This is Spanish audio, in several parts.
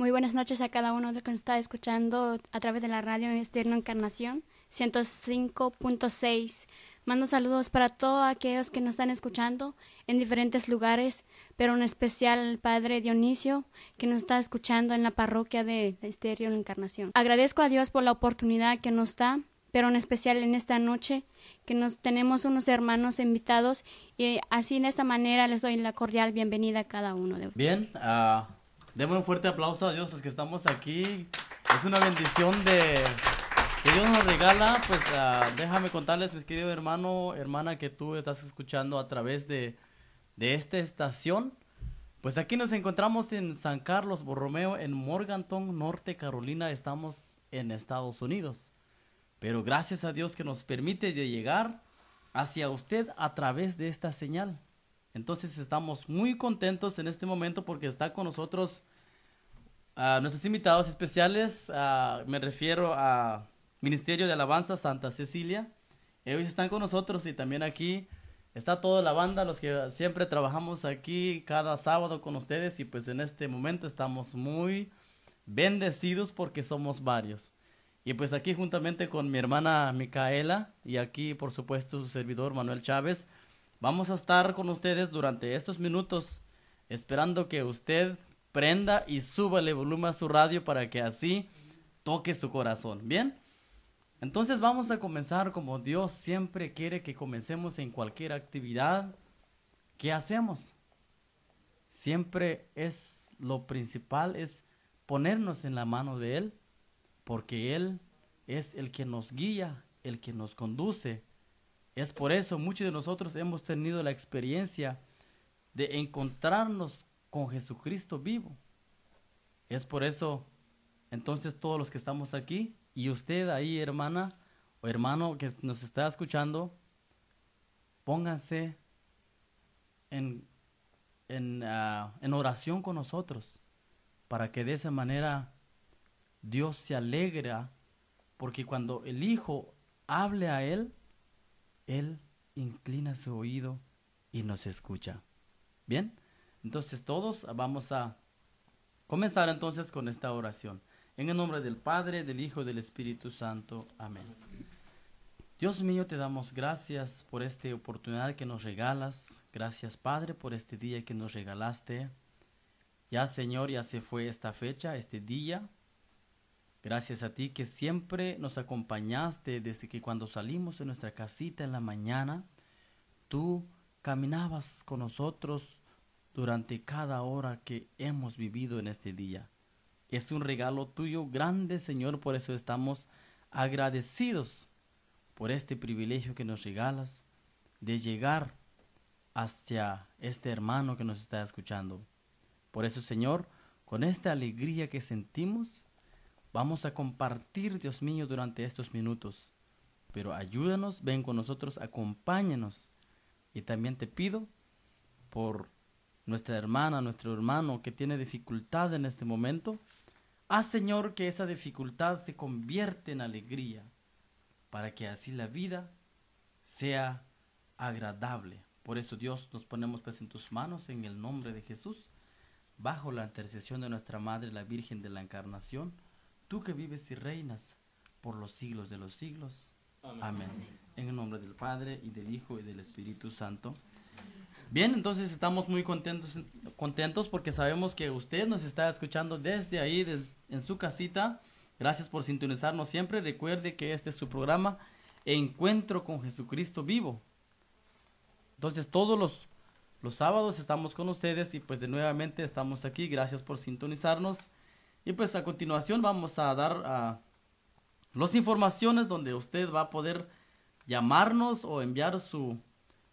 Muy buenas noches a cada uno de que nos está escuchando a través de la radio Externo Encarnación 105.6. Mando saludos para todos aquellos que nos están escuchando en diferentes lugares, pero en especial al Padre Dionisio que nos está escuchando en la parroquia de Estéreo Encarnación. Agradezco a Dios por la oportunidad que nos da, pero en especial en esta noche que nos tenemos unos hermanos invitados y así en esta manera les doy la cordial bienvenida a cada uno de ustedes. Bien, uh, demos un fuerte aplauso a Dios los que estamos aquí. Es una bendición de que Dios nos regala, pues uh, déjame contarles, mis queridos hermano, hermana, que tú estás escuchando a través de, de esta estación. Pues aquí nos encontramos en San Carlos Borromeo, en Morganton, Norte Carolina. Estamos en Estados Unidos. Pero gracias a Dios que nos permite de llegar hacia usted a través de esta señal. Entonces estamos muy contentos en este momento porque está con nosotros uh, nuestros invitados especiales. Uh, me refiero a Ministerio de Alabanza Santa Cecilia. Ellos están con nosotros y también aquí está toda la banda, los que siempre trabajamos aquí cada sábado con ustedes y pues en este momento estamos muy bendecidos porque somos varios. Y pues aquí juntamente con mi hermana Micaela y aquí por supuesto su servidor Manuel Chávez, vamos a estar con ustedes durante estos minutos esperando que usted prenda y suba el volumen a su radio para que así toque su corazón. ¿Bien? Entonces vamos a comenzar como Dios siempre quiere que comencemos en cualquier actividad que hacemos. Siempre es lo principal, es ponernos en la mano de Él, porque Él es el que nos guía, el que nos conduce. Es por eso muchos de nosotros hemos tenido la experiencia de encontrarnos con Jesucristo vivo. Es por eso, entonces todos los que estamos aquí, y usted ahí, hermana o hermano que nos está escuchando, pónganse en, en, uh, oración con nosotros para que de esa manera Dios se alegra, porque cuando el Hijo hable a Él, Él inclina su oído y nos escucha. Bien, entonces todos vamos a comenzar entonces con esta oración. En el nombre del Padre, del Hijo y del Espíritu Santo. Amén. Dios mío, te damos gracias por esta oportunidad que nos regalas. Gracias, Padre, por este día que nos regalaste. Ya, Señor, ya se fue esta fecha, este día. Gracias a ti que siempre nos acompañaste desde que cuando salimos de nuestra casita en la mañana, tú caminabas con nosotros durante cada hora que hemos vivido en este día. Es un regalo tuyo grande, Señor, por eso estamos agradecidos por este privilegio que nos regalas de llegar hacia este hermano que nos está escuchando. Por eso, Señor, con esta alegría que sentimos, vamos a compartir, Dios mío, durante estos minutos. Pero ayúdanos, ven con nosotros, acompáñanos. Y también te pido por nuestra hermana, nuestro hermano que tiene dificultad en este momento, Haz, Señor, que esa dificultad se convierta en alegría, para que así la vida sea agradable. Por eso, Dios, nos ponemos pues en tus manos en el nombre de Jesús, bajo la intercesión de nuestra Madre, la Virgen de la Encarnación, tú que vives y reinas por los siglos de los siglos. Amén. Amén. En el nombre del Padre y del Hijo y del Espíritu Santo. Bien, entonces estamos muy contentos, contentos porque sabemos que usted nos está escuchando desde ahí, en su casita. Gracias por sintonizarnos siempre. Recuerde que este es su programa Encuentro con Jesucristo vivo. Entonces todos los, los sábados estamos con ustedes y pues de nuevamente estamos aquí. Gracias por sintonizarnos. Y pues a continuación vamos a dar a las informaciones donde usted va a poder llamarnos o enviar su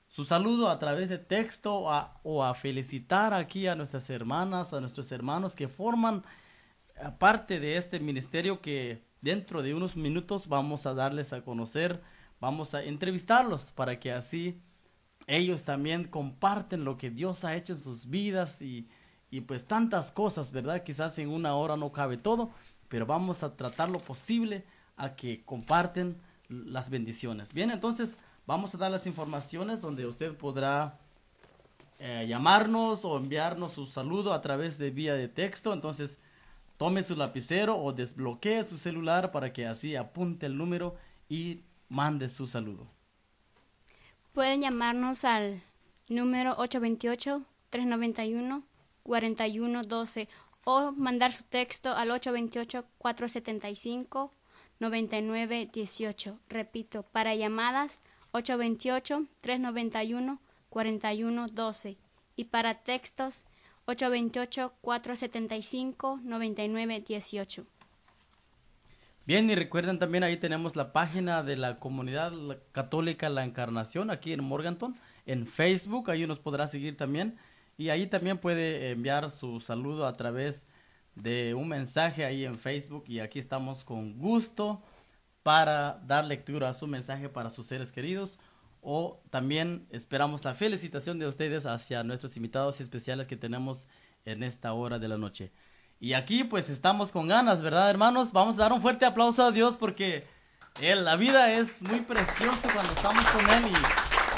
su saludo a través de texto o a, felicitar aquí a nuestras hermanas, a nuestros hermanos que forman eh, parte de este ministerio que dentro de unos minutos vamos a darles a conocer, vamos a entrevistarlos para que así ellos también comparten lo que Dios ha hecho en sus vidas y, y pues tantas cosas, ¿verdad? Quizás en una hora no cabe todo, pero vamos a tratar lo posible a que comparten las bendiciones. Bien, entonces Vamos a dar las informaciones donde usted podrá eh, llamarnos o enviarnos su saludo a través de vía de texto. Entonces, tome su lapicero o desbloquee su celular para que así apunte el número y mande su saludo. Pueden llamarnos al número 828-391-4112 o mandar su texto al 828-475-9918. Repito, para llamadas 828-391-4112 y para textos 828-475-9918. Bien, y recuerden también ahí tenemos la página de la comunidad católica La Encarnación aquí en Morganton, en Facebook, ahí nos podrá seguir también. Y ahí también puede enviar su saludo a través de un mensaje ahí en Facebook. Y aquí estamos con gusto para dar lectura a su mensaje para sus seres queridos. O también esperamos la felicitación de ustedes hacia nuestros invitados especiales que tenemos en esta hora de la noche. Y aquí pues estamos con ganas, ¿verdad, hermanos? Vamos a dar un fuerte aplauso a Dios porque él, la vida es muy preciosa cuando estamos con Él.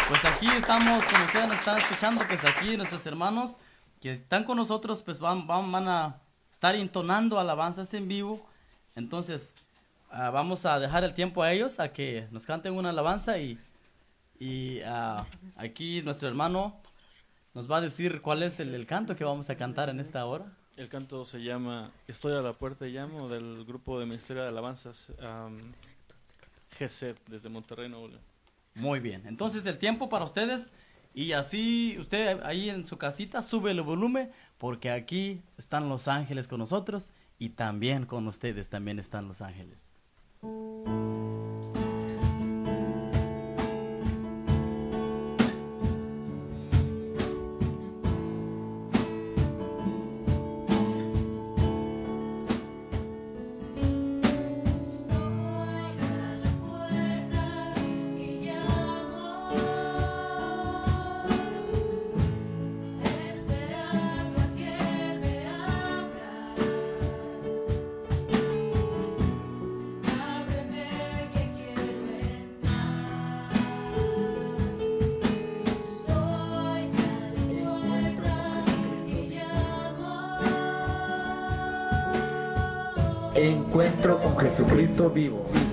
Pues aquí estamos, como ustedes nos están escuchando, pues aquí nuestros hermanos que están con nosotros, pues van, van, van a estar intonando alabanzas en vivo. Entonces, uh, vamos a dejar el tiempo a ellos a que nos canten una alabanza y, y uh, aquí nuestro hermano nos va a decir cuál es el, canto que vamos a cantar en esta hora. El canto se llama Estoy a la puerta y llamo del grupo de Ministerio de Alabanzas um, GESET desde Monterrey, Nuevo. Muy bien, entonces el tiempo para ustedes y así usted ahí en su casita sube el volumen porque aquí están los ángeles con nosotros y también con ustedes también están los ángeles. Jesucristo vivo.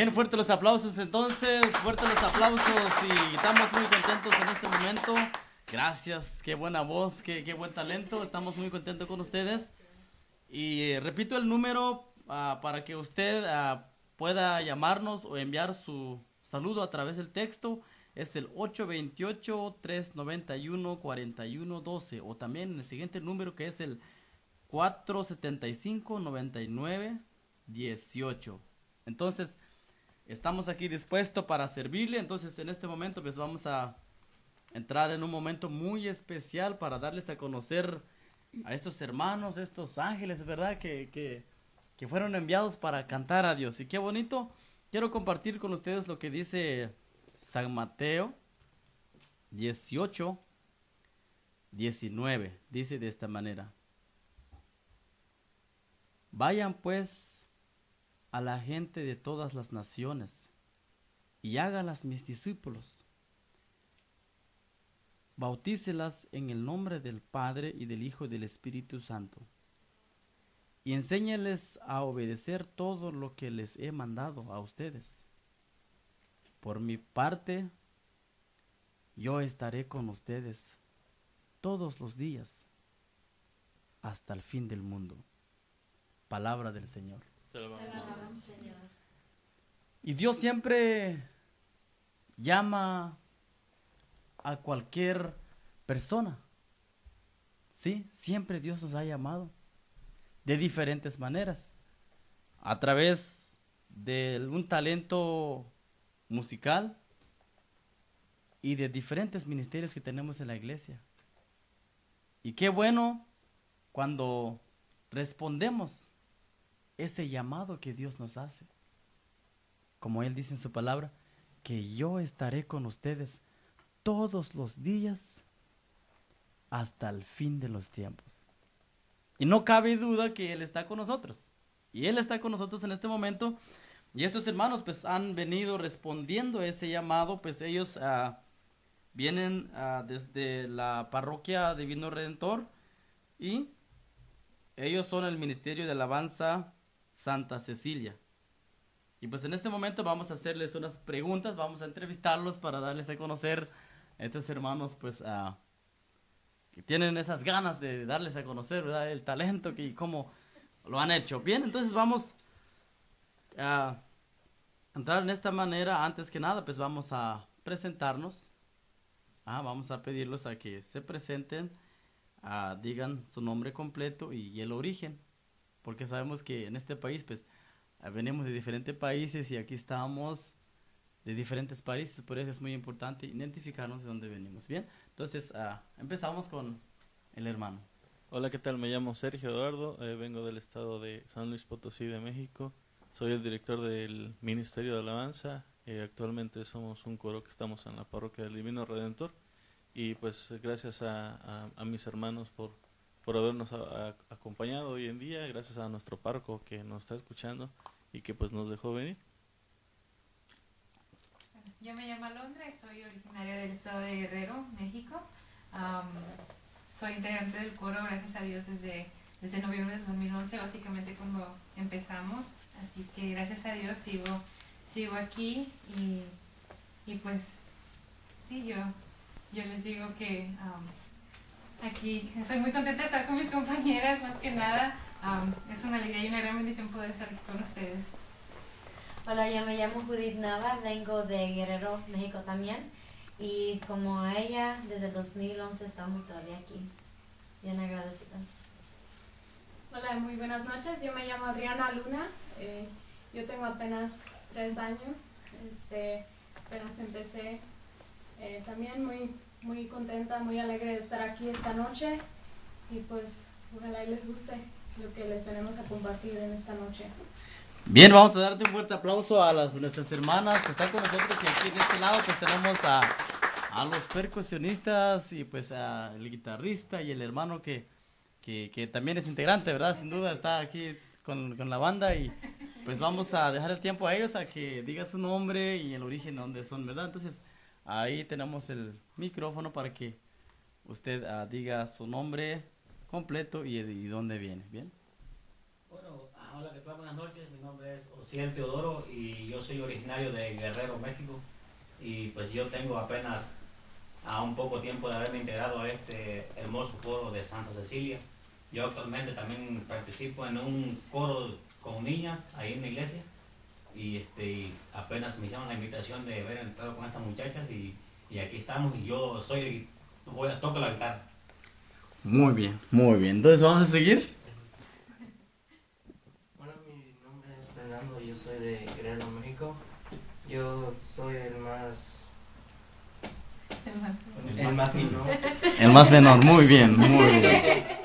Bien, fuertes los aplausos entonces, fuertes los aplausos y estamos muy contentos en este momento. Gracias, qué buena voz, qué, qué buen talento, estamos muy contentos con ustedes. Y eh, repito el número uh, para que usted uh, pueda llamarnos o enviar su saludo a través del texto. Es el 828-391-4112 o también el siguiente número que es el 475-99-18. Entonces, estamos aquí dispuestos para servirle. Entonces, en este momento, pues vamos a entrar en un momento muy especial para darles a conocer a estos hermanos, estos ángeles, ¿verdad? Que, que, que fueron enviados para cantar a Dios. Y qué bonito. Quiero compartir con ustedes lo que dice San Mateo 18, 19. Dice de esta manera. Vayan pues a la gente de todas las naciones y hágalas mis discípulos. Bautícelas en el nombre del Padre y del Hijo y del Espíritu Santo. Y enséñales a obedecer todo lo que les he mandado a ustedes. Por mi parte, yo estaré con ustedes todos los días hasta el fin del mundo. Palabra del Señor. Y Dios siempre llama a cualquier persona. Sí, siempre Dios nos ha llamado de diferentes maneras. A través de un talento musical y de diferentes ministerios que tenemos en la iglesia. Y qué bueno cuando respondemos ese llamado que Dios nos hace. Como Él dice en su palabra, que yo estaré con ustedes todos los días hasta el fin de los tiempos. Y no cabe duda que Él está con nosotros. Y Él está con nosotros en este momento. Y estos hermanos pues han venido respondiendo a ese llamado, pues ellos ah, vienen ah, desde la parroquia Divino Redentor y ellos son el Ministerio de Alabanza Santa Cecilia. Y pues en este momento vamos a hacerles unas preguntas, vamos a entrevistarlos para darles a conocer a estos hermanos, pues, que tienen esas ganas de darles a conocer. El talento que, y cómo lo han hecho. Bien, entonces vamos a entrar en esta manera. Antes que nada, pues vamos a presentarnos. Ah, vamos a pedirlos a que se presenten, digan su nombre completo y el origen porque sabemos que en este país, pues, venimos de diferentes países y aquí estamos de diferentes países, por eso es muy importante identificarnos de dónde venimos. Bien, entonces uh, empezamos con el hermano. Hola, ¿qué tal? Me llamo Sergio Eduardo, eh, vengo del estado de San Luis Potosí de México, soy el director del Ministerio de Alabanza, eh, actualmente somos un coro que estamos en la parroquia del Divino Redentor y pues gracias a mis hermanos por por habernos acompañado hoy en día, gracias a nuestro parco que nos está escuchando y que pues nos dejó venir. Yo me llamo Alondra soy originaria del estado de Guerrero, México. soy integrante del coro, gracias a Dios, desde, desde noviembre de 2011, básicamente cuando empezamos. Así que gracias a Dios sigo, sigo aquí y, y pues sí, yo, yo les digo que aquí. Estoy muy contenta de estar con mis compañeras, más que nada. es una alegría y una gran bendición poder estar aquí con ustedes. Hola, yo me llamo Judith Nava, vengo de Guerrero, México también. Y como ella, desde el 2011 estamos todavía aquí. Bien agradecida. Hola, muy buenas noches. Yo me llamo Adriana Luna. Eh, yo tengo apenas tres años. Este, apenas empecé. Eh, también muy muy contenta, muy alegre de estar aquí esta noche y pues ojalá les guste lo que les venimos a compartir en esta noche. Bien, vamos a darte un fuerte aplauso a las nuestras hermanas que están con nosotros y aquí de este lado pues tenemos a, a los percusionistas y pues al guitarrista y el hermano que, que, que, también es integrante, ¿verdad? Sin duda está aquí con, con, la banda y pues vamos a dejar el tiempo a ellos a que diga su nombre y el origen de dónde son, ¿verdad? Entonces, Ahí tenemos el micrófono para que usted uh, diga su nombre completo y, y dónde viene. ¿Bien? Bueno, ah, hola, ¿qué tal? Buenas noches. Mi nombre es Ociel Teodoro y yo soy originario de Guerrero, México. Y pues yo tengo apenas a un poco tiempo de haberme integrado a este hermoso coro de Santa Cecilia. Yo actualmente también participo en un coro con niñas ahí en la iglesia y este apenas me hicieron la invitación de haber entrado con estas muchachas y, y aquí estamos y yo soy voy a tocar la guitarra. Muy bien, muy bien. Entonces vamos a seguir. Bueno, mi nombre es Fernando, yo soy de Guerrero, México. Yo soy el más el más menor. El más menor, muy bien, muy bien.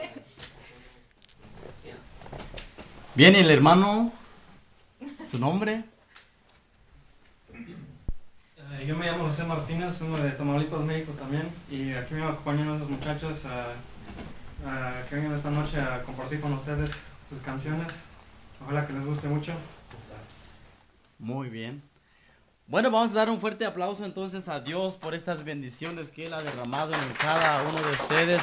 Bien, el hermano ¿Su nombre? Eh, yo me llamo José Martínez, vengo de Tamaulipas, México también, y aquí me acompañan unos muchachos que vienen esta noche a compartir con ustedes sus canciones. Ojalá que les guste mucho. Muy bien. Bueno, vamos a dar un fuerte aplauso entonces a Dios por estas bendiciones que Él ha derramado en cada uno de ustedes.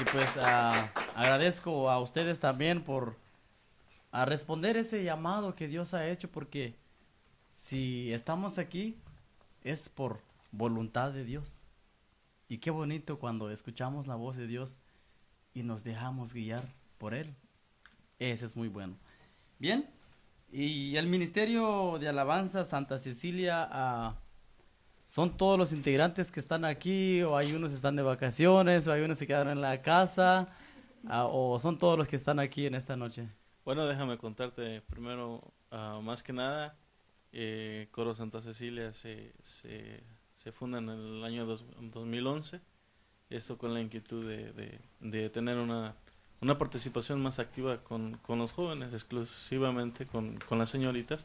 Y pues ah, agradezco a ustedes también por a responder ese llamado que Dios ha hecho, porque si estamos aquí es por voluntad de Dios. Y qué bonito cuando escuchamos la voz de Dios y nos dejamos guiar por Él. Ese es muy bueno. Bien, y el Ministerio de Alabanza Santa Cecilia, ah, ¿son todos los integrantes que están aquí o hay unos que están de vacaciones o hay unos que quedaron en la casa ah, o son todos los que están aquí en esta noche? Bueno, déjame contarte primero, ah, más que nada, eh, Coro Santa Cecilia se, se, se funda en el año dos- 2011, esto con la inquietud de, de, tener una, una participación más activa con, con los jóvenes, exclusivamente con, con las señoritas,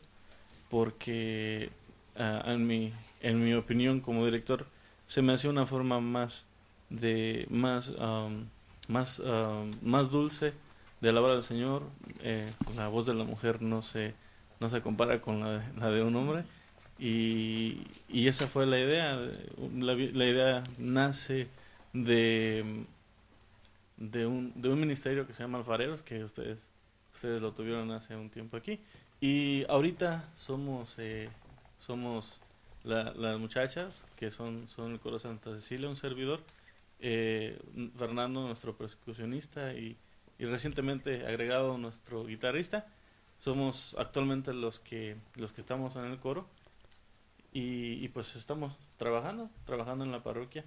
porque ah, en, mi, en mi opinión como director se me hace una forma más de más am, más am, más dulce de alabar al Señor eh, la voz de la mujer no se no se compara con la de, la de un hombre y, y esa fue la idea la, la idea nace de de un, de un ministerio que se llama Alfareros, que ustedes, ustedes lo tuvieron hace un tiempo aquí. Y ahorita somos, eh, somos la- las muchachas, que son, son el Coro Santa Cecilia, un servidor, eh, Fernando, nuestro percusionista, y, y recientemente agregado nuestro guitarrista. Somos actualmente los que, los que estamos en el coro. Y, pues estamos trabajando, trabajando en la parroquia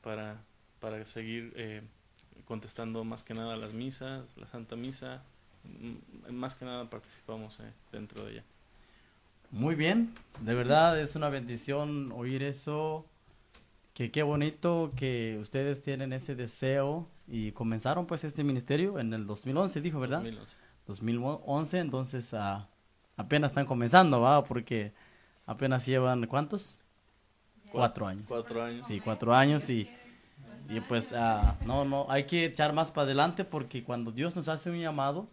para, para seguir eh, contestando más que nada las misas, la Santa Misa, mm, más que nada participamos eh, dentro de ella. Muy bien, de verdad es una bendición oír eso. Que qué bonito que ustedes tienen ese deseo y comenzaron pues este ministerio en el 2011, dijo, ¿verdad? 2011. 2011, entonces ah, apenas están comenzando, ¿va? Porque apenas llevan, ¿cuántos? Cuatro años. Cuatro años. Sí, cuatro años y, y pues ah, no, no, hay que echar más para adelante porque cuando Dios nos hace un llamado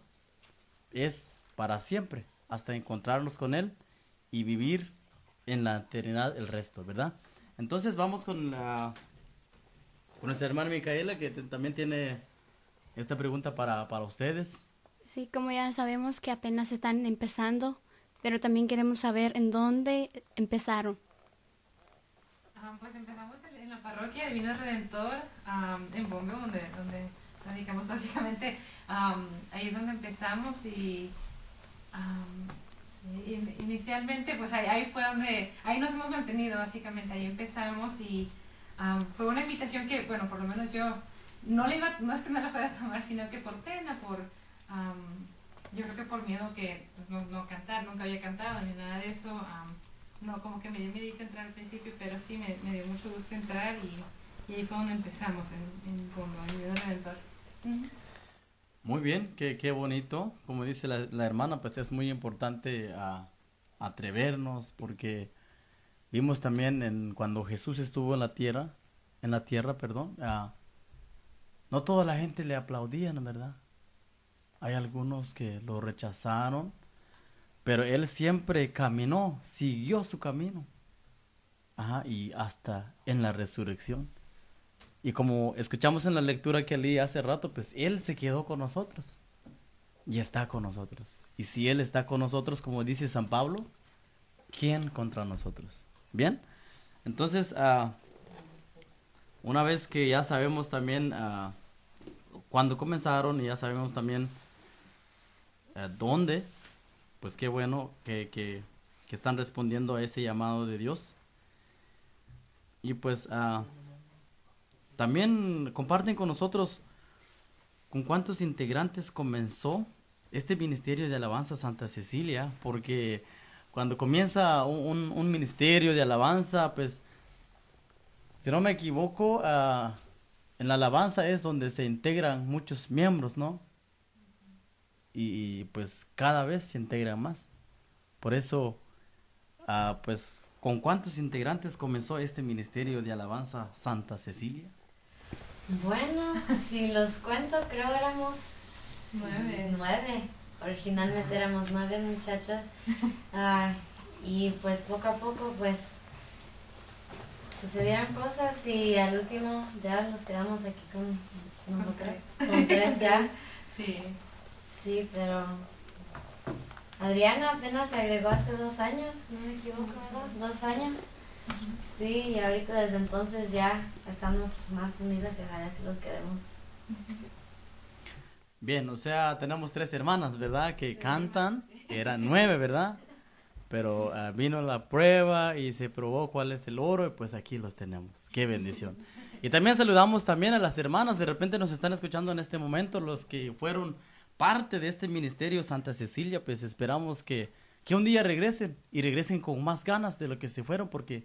es para siempre, hasta encontrarnos con Él y vivir en la eternidad el resto, ¿verdad? Entonces vamos con la con nuestra hermana Micaela que también tiene esta pregunta para, para ustedes. Sí, como ya sabemos que apenas están empezando, pero también queremos saber en dónde empezaron. Ah, pues empezamos en, en la parroquia Divino Redentor am, en Bombeo, donde, donde radicamos básicamente. Am, ahí es donde empezamos y sí, in- inicialmente pues ahí, ahí fue donde, ahí nos hemos mantenido básicamente, ahí empezamos y am, fue una invitación que, bueno, por lo menos yo no le iba, no es que no la fuera a tomar, sino que por pena, por, am, yo creo que por miedo que pues, no, no cantar, nunca había cantado ni nada de eso. am, no, como que me dio miedo entrar al principio, pero sí me, me dio mucho gusto entrar y, y ahí fue donde empezamos, en, en Bondo, en Divino Redentor. Muy bien, qué, qué bonito. Como dice la, la hermana, pues es muy importante ah, atrevernos porque vimos también en cuando Jesús estuvo en la tierra, en la tierra, perdón, no toda la gente le aplaudía, ¿no verdad? Hay algunos que lo rechazaron, pero él siempre caminó, siguió su camino. Ajá, y hasta en la resurrección. Y como escuchamos en la lectura que leí hace rato, pues Él se quedó con nosotros. Y está con nosotros. Y si Él está con nosotros, como dice San Pablo, ¿quién contra nosotros? Bien. Entonces, ah, una vez que ya sabemos también ah, cuándo comenzaron y ya sabemos también ah, dónde, pues qué bueno que, que, que están respondiendo a ese llamado de Dios. Y pues también comparten con nosotros con cuántos integrantes comenzó este ministerio de alabanza Santa Cecilia, porque cuando comienza un, un ministerio de alabanza, pues, si no me equivoco, uh, en la alabanza es donde se integran muchos miembros, ¿no? Y, pues cada vez se integran más. Por eso, uh, pues, ¿con cuántos integrantes comenzó este ministerio de alabanza Santa Cecilia? Bueno, si los cuento, creo éramos Nueve. Nueve. Originalmente éramos nueve muchachas. Ah, y pues poco a poco, pues sucedieron cosas y al último ya nos quedamos aquí con, con, tres. Con tres ya. Sí. Sí, pero Adriana apenas se agregó hace dos años, no me equivoco, ¿verdad? Dos años. Sí, y ahorita desde entonces ya estamos más unidas y ojalá si los queremos. Bien, o sea, tenemos tres hermanas, ¿verdad? Que cantan, eran nueve, ¿verdad? Pero uh, vino la prueba y se probó cuál es el oro y pues aquí los tenemos. Qué bendición. Y también saludamos también a las hermanas, de repente nos están escuchando en este momento, los que fueron parte de este ministerio Santa Cecilia, pues esperamos que, que un día regresen y regresen con más ganas de lo que se fueron, porque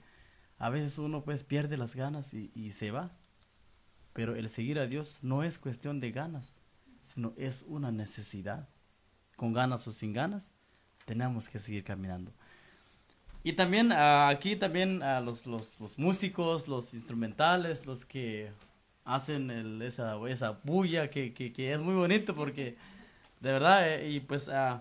a veces uno pues pierde las ganas y, y se va. Pero el seguir a Dios no es cuestión de ganas, sino es una necesidad. Con ganas o sin ganas, tenemos que seguir caminando. Y también uh, aquí también uh, los, los, los, músicos, los instrumentales, los que hacen esa, esa bulla que, que, es muy bonito porque de verdad, eh, y pues uh,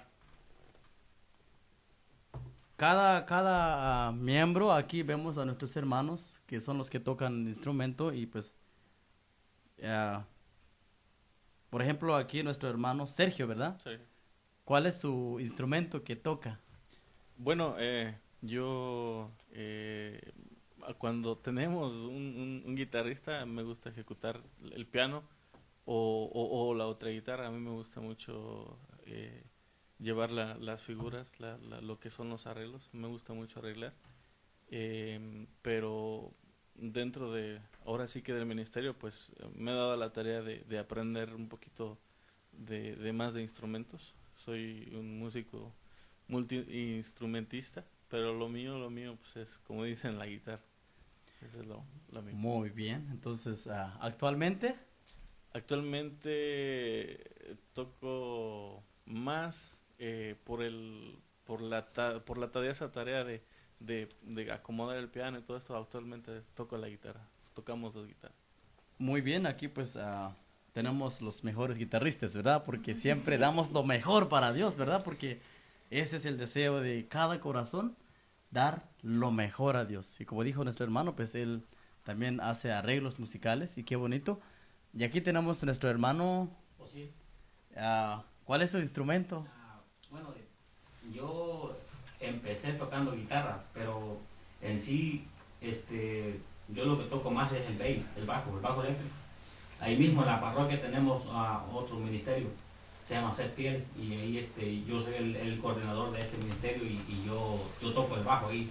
cada, cada miembro, aquí vemos a nuestros hermanos que son los que tocan el instrumento y pues por ejemplo, aquí nuestro hermano Sergio, ¿verdad? Sí. ¿Cuál es su instrumento que toca? Bueno, eh, yo eh, cuando tenemos un, un, un, guitarrista me gusta ejecutar el piano o, o, o la otra guitarra. A mí me gusta mucho eh, llevar la, las figuras, la, la, lo que son los arreglos. Me gusta mucho arreglar. Eh, pero dentro de, ahora sí que del ministerio, pues me he dado la tarea de, de aprender un poquito de, de, más de instrumentos. Soy un músico multi-instrumentista, pero lo mío, lo mío, pues es como dicen la guitarra. Eso es lo, lo mío. Muy bien, entonces, uh, ¿actualmente? Actualmente toco más eh, por el por la ta por la tarea esa tarea de de, de, acomodar el piano y todo esto, actualmente toco la guitarra, tocamos dos guitarras. Muy bien, aquí pues uh, tenemos los mejores guitarristas, ¿verdad? Porque siempre damos lo mejor para Dios, ¿verdad? Porque ese es el deseo de cada corazón, dar lo mejor a Dios. Y como dijo nuestro hermano, pues él también hace arreglos musicales y qué bonito. Y aquí tenemos a nuestro hermano. Uh, ¿Cuál es su instrumento? Uh, bueno, empecé tocando guitarra, pero en sí, este, yo lo que toco más es el bass, el bajo, el bajo eléctrico. Ahí mismo en la parroquia tenemos otro ministerio, se llama Piel, y ahí este, yo soy el, coordinador de ese ministerio y, y, yo, yo toco el bajo ahí.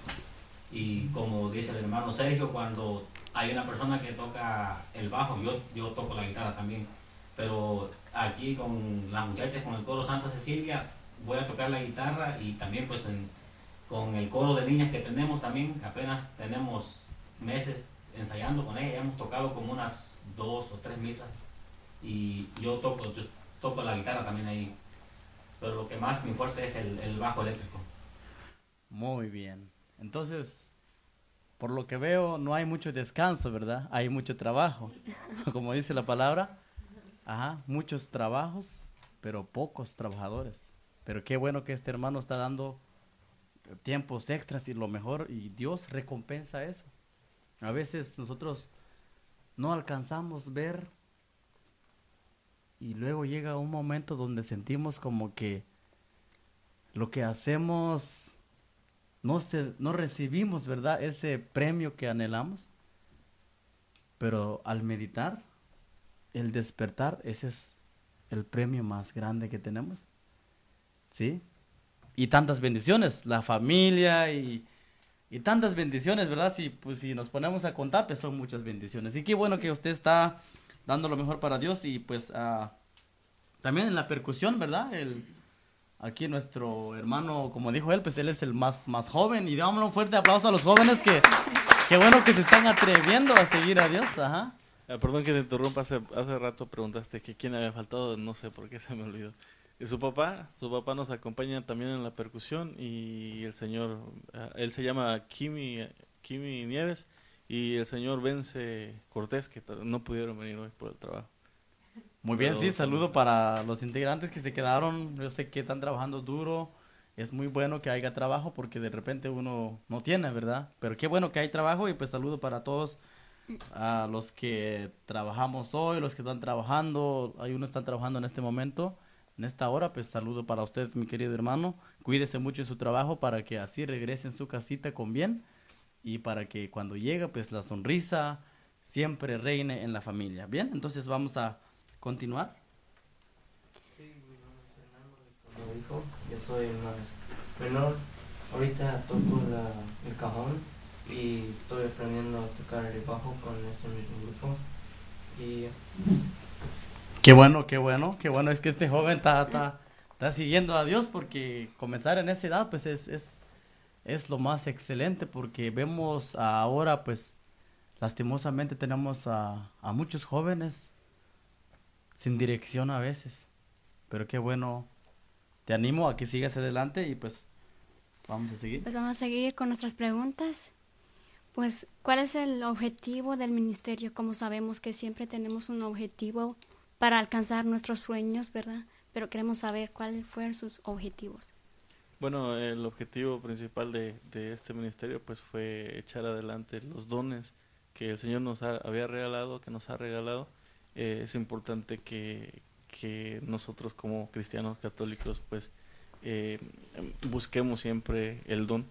Y como dice el hermano Sergio, cuando hay una persona que toca el bajo, yo, yo toco la guitarra también. Pero aquí con las muchachas, con el coro Santa Cecilia, voy a tocar la guitarra y también pues en, con el coro de niñas que tenemos también, apenas tenemos meses ensayando con ella, hemos tocado como unas dos o tres misas y yo toco, toco la guitarra también ahí, pero lo que más me fuerte es el, el bajo eléctrico. Muy bien, entonces, por lo que veo, no hay mucho descanso, ¿verdad? Hay mucho trabajo, como dice la palabra, ajá, muchos trabajos, pero pocos trabajadores. Pero qué bueno que este hermano está dando tiempos extras y lo mejor y Dios recompensa eso. A veces nosotros no alcanzamos ver y luego llega un momento donde sentimos como que lo que hacemos no se, no recibimos, ¿verdad? Ese premio que anhelamos. Pero al meditar, el despertar, ese es el premio más grande que tenemos. ¿Sí? Y tantas bendiciones, la familia y, y tantas bendiciones, ¿verdad? Si, pues, si nos ponemos a contar, pues son muchas bendiciones. Y qué bueno que usted está dando lo mejor para Dios y pues uh, también en la percusión, ¿verdad? El, aquí nuestro hermano, como dijo él, pues él es el más, más joven. Y dámosle un fuerte aplauso a los jóvenes que, qué bueno que se están atreviendo a seguir a Dios. Ajá. Ah, perdón que te interrumpa, hace, hace rato preguntaste que quién había faltado, no sé por qué se me olvidó. Y su papá, su papá nos acompaña también en la percusión y el señor, ah, él se llama Kimi, Kimi Nieves y el señor Vence Cortés, que no pudieron venir hoy por el trabajo. Muy bien, Pero- sí, saludo para los integrantes que se quedaron. Yo sé que están trabajando duro. Es muy bueno que haya trabajo porque de repente uno no tiene, ¿verdad? Pero qué bueno que hay trabajo y pues saludo para todos a los que trabajamos hoy, los que están trabajando. Hay unos que están trabajando en este momento, en esta hora. Pues saludo para usted, mi querido hermano. Cuídese mucho en su trabajo para que así regrese en su casita con bien y para que cuando llegue pues la sonrisa siempre reine en la familia. Bien, entonces vamos a continuar. Dijo, yo soy el menor. Ahorita toco el cajón y estoy aprendiendo a tocar el bajo con este mismo grupo. Y Qué bueno, qué bueno, qué bueno. Es que este joven está, está, está siguiendo a Dios porque comenzar en esa edad pues es, es, es lo más excelente porque vemos ahora pues lastimosamente tenemos a, a muchos jóvenes sin dirección a veces. Pero qué bueno. Te animo a que sigas adelante y pues vamos a seguir. Pues vamos a seguir con nuestras preguntas. Pues, ¿cuál es el objetivo del ministerio? Como sabemos que siempre tenemos un objetivo para alcanzar nuestros sueños, ¿verdad? Pero queremos saber cuáles fueron sus objetivos. Bueno, el objetivo principal de, este ministerio pues fue echar adelante los dones que el Señor nos ha- había regalado, que nos ha regalado. Eh, es importante que, nosotros como cristianos católicos pues eh, busquemos siempre el don.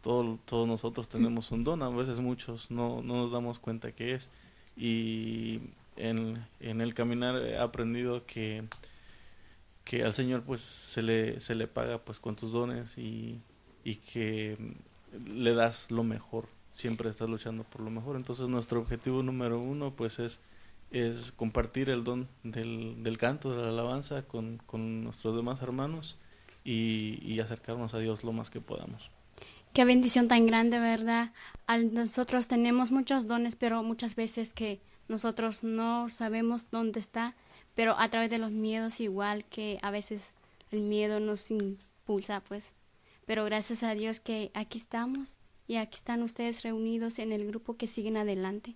Todo- todos nosotros tenemos un don, a veces muchos no, no nos damos cuenta que es. Y en, en el caminar he aprendido que que al Señor pues se le, se le paga pues con tus dones y, y que le das lo mejor, siempre estás luchando por lo mejor. Entonces nuestro objetivo número uno pues es, es compartir el don del, del canto, de la alabanza con, con nuestros demás hermanos y, y acercarnos a Dios lo más que podamos. Qué bendición tan grande, ¿verdad? Al nosotros tenemos muchos dones, pero muchas veces que nosotros no sabemos dónde está, pero a través de los miedos igual que a veces el miedo nos impulsa, pues. Pero gracias a Dios que aquí estamos y aquí están ustedes reunidos en el grupo que siguen adelante.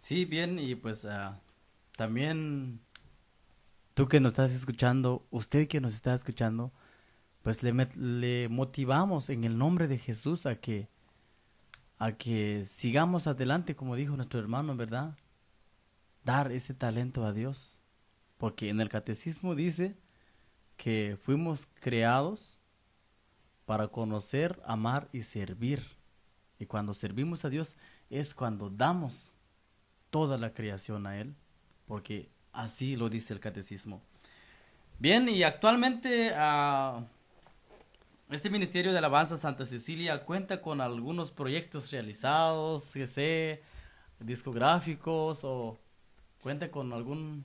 Sí, bien, y pues ah, también tú que nos estás escuchando, usted que nos está escuchando, pues le, le motivamos en el nombre de Jesús a que a que sigamos adelante, como dijo nuestro hermano, ¿verdad? Dar ese talento a Dios, porque en el catecismo dice que fuimos creados para conocer, amar y servir. Y cuando servimos a Dios es cuando damos toda la creación a Él, porque así lo dice el catecismo. Bien, y actualmente ah, este Ministerio de Alabanza Santa Cecilia cuenta con algunos proyectos realizados, que sé, discográficos o cuenta con algún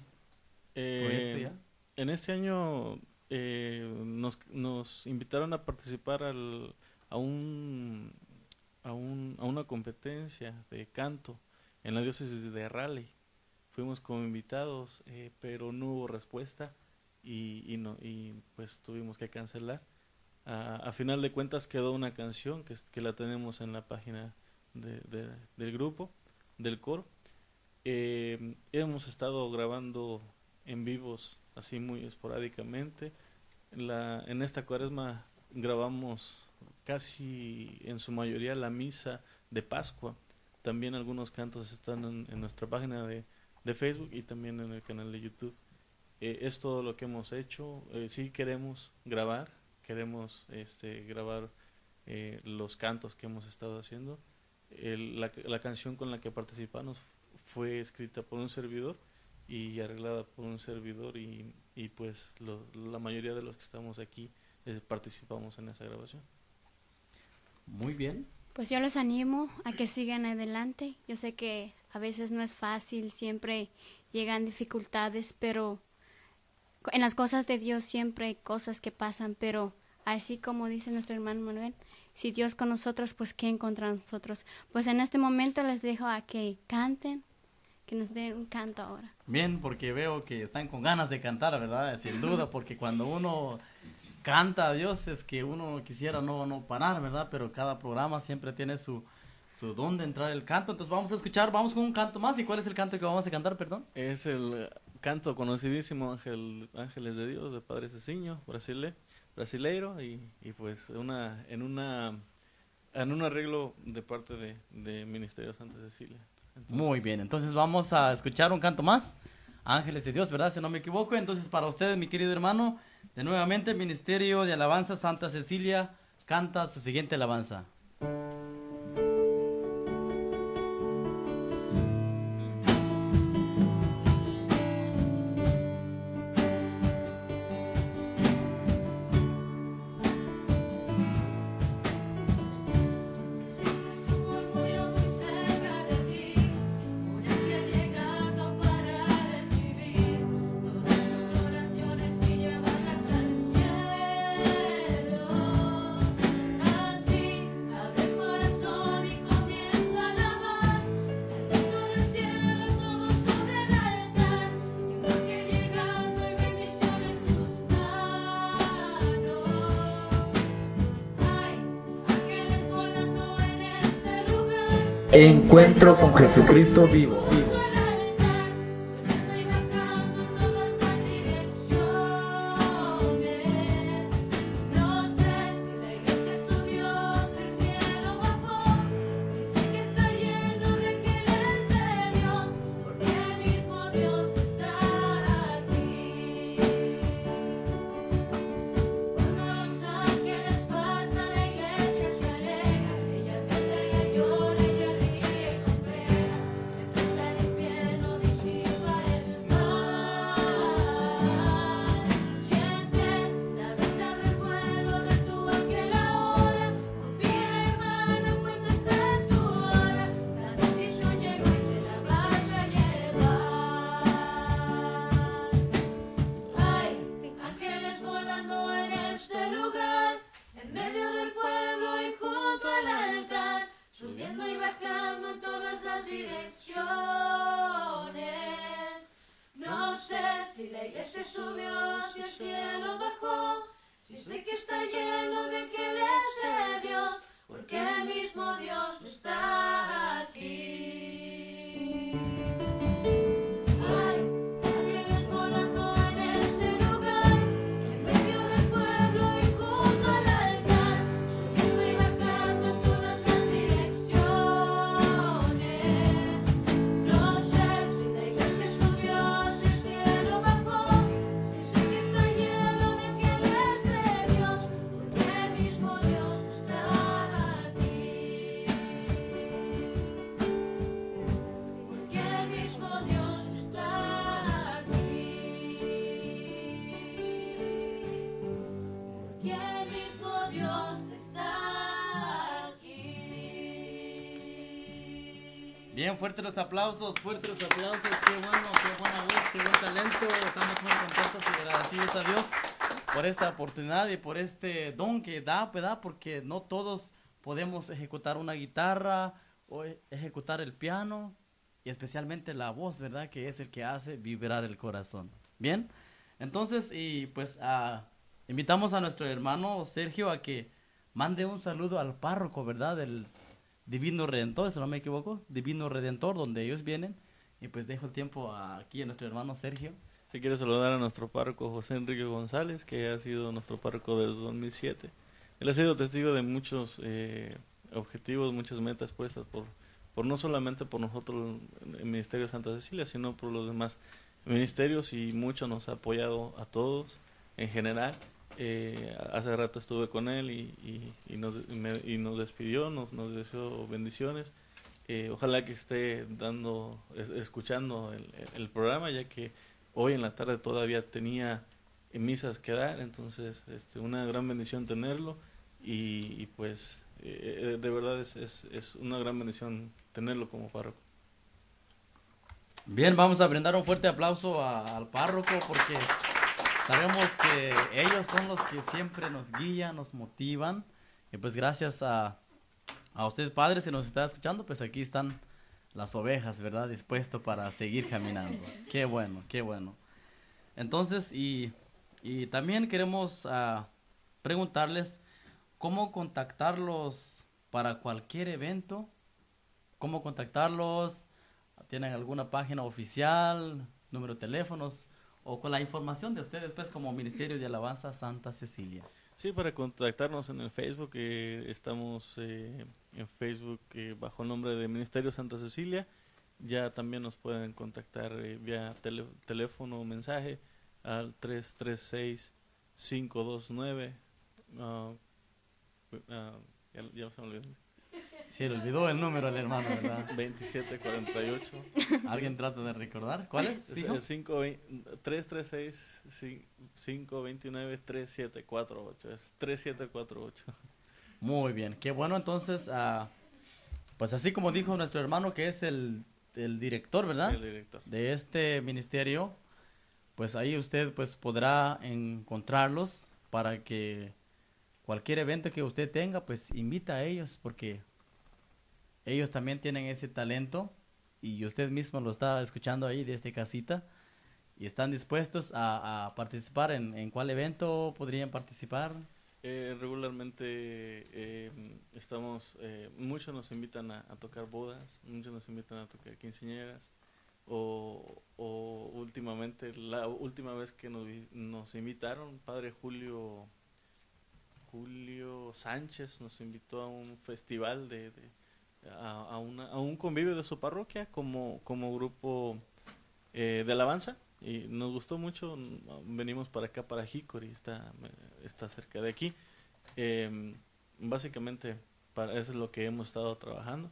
proyecto Eh, ya. En este año eh, nos, nos invitaron a participar al, a, un, a, un, a una competencia de canto en la diócesis de Raleigh. Fuimos como invitados, eh, pero no hubo respuesta y, y, no, y pues tuvimos que cancelar. A, a final de cuentas quedó una canción que, que la tenemos en la página de- de- del grupo, del coro. Eh, hemos estado grabando en vivos así muy esporádicamente. En, la, en esta cuaresma grabamos casi en su mayoría la misa de Pascua. También algunos cantos están en, en nuestra página de, de Facebook y también en el canal de YouTube. Eh, es todo lo que hemos hecho. Eh, sí queremos grabar, queremos este, grabar eh, los cantos que hemos estado haciendo. El- la, la canción con la que participamos fue escrita por un servidor y arreglada por un servidor y, y pues lo- la mayoría de los que estamos aquí eh, participamos en esa grabación. Muy bien. Pues yo los animo a que sigan adelante. Yo sé que a veces no es fácil, siempre llegan dificultades, pero en las cosas de Dios siempre hay cosas que pasan, pero así como dice nuestro hermano Manuel, si Dios con nosotros, pues ¿qué contra nosotros? Pues en este momento les dejo a que canten, que nos den un canto ahora. Bien, porque veo que están con ganas de cantar, ¿verdad? Sin duda, porque cuando uno canta a Dios es que uno quisiera no, no parar, ¿verdad? Pero cada programa siempre tiene su, su don de entrar el canto. Entonces vamos a escuchar, vamos con un canto más. ¿Y cuál es el canto que vamos a cantar, perdón? Es el canto conocidísimo Ángel, Ángeles de Dios de Padre Ceciño, brasile, brasileiro, y, pues una, en, una, en un arreglo de parte de, de Ministerio Santa Cecilia. Muy bien, entonces vamos a escuchar un canto más. Ángeles de Dios, ¿verdad? Si no me equivoco. Entonces, para ustedes, mi querido hermano, de nuevamente, Ministerio de Alabanza Santa Cecilia canta su siguiente alabanza. Encuentro con Jesucristo vivo. Bien, fuertes los aplausos, fuertes los aplausos, qué bueno, qué buena voz, qué buen talento. Estamos muy contentos y agradecidos a Dios por esta oportunidad y por este don que da, ¿verdad? Porque no todos podemos ejecutar una guitarra o ejecutar el piano y especialmente la voz, ¿verdad? Que es el que hace vibrar el corazón. Bien, entonces, y pues uh, invitamos a nuestro hermano Sergio a que mande un saludo al párroco, ¿verdad? Del Divino Redentor, si no me equivoco, Divino Redentor, donde ellos vienen. Y pues dejo el tiempo aquí a nuestro hermano Sergio. Si quiero saludar a nuestro párroco José Enrique González, que ha sido nuestro párroco desde 2007. Él ha sido testigo de muchos eh, objetivos, muchas metas puestas por, por no solamente por nosotros, el Ministerio de Santa Cecilia, sino por los demás ministerios y mucho nos ha apoyado a todos en general eh, hace rato estuve con él y, y, nos, y nos, despidió, nos, deseó bendiciones. Eh, ojalá que esté dando, escuchando el, programa, ya que hoy en la tarde todavía tenía misas que dar, entonces este, una gran bendición tenerlo y, pues eh, de verdad es, es, una gran bendición tenerlo como párroco. Bien, vamos a brindar un fuerte aplauso al párroco porque Sabemos que ellos son los que siempre nos guían, nos motivan. Y pues gracias a, a usted, padre, si nos está escuchando, pues aquí están las ovejas, ¿verdad? Dispuesto para seguir caminando. Qué bueno, qué bueno. Entonces, y, y también queremos uh, preguntarles cómo contactarlos para cualquier evento, cómo contactarlos, tienen alguna página oficial, número de teléfonos o con la información de ustedes, pues como Ministerio de Alabanza Santa Cecilia. Sí, para contactarnos en el Facebook, eh, estamos eh, en Facebook eh, bajo el nombre de Ministerio Santa Cecilia. Ya también nos pueden contactar eh, vía teléfono o mensaje al 336-529. Uh, uh, ya, ya se me. Se le olvidó el número al hermano, ¿verdad? 2748. ¿Alguien trata de recordar? ¿Cuál es? es 336-529-3748. Es 3748. Muy bien. Qué bueno, entonces, uh, pues así como dijo nuestro hermano que es el, el director, ¿verdad? El director. De este ministerio, pues ahí usted pues podrá encontrarlos para que cualquier evento que usted tenga, pues invita a ellos porque ellos también tienen ese talento y usted mismo lo está escuchando ahí desde casita y están dispuestos a, participar en, en, cuál evento podrían participar. Eh, regularmente eh, estamos, eh, muchos nos invitan a, tocar bodas, muchos nos invitan a tocar quinceañeras o, o últimamente, la última vez que nos, invitaron, Padre Julio, Julio Sánchez nos invitó a un festival de a, a, una, a, un convivio de su parroquia como, como grupo eh, de alabanza y nos gustó mucho. Venimos para acá, para Hickory, está, está cerca de aquí. Eh, básicamente, para, es lo que hemos estado trabajando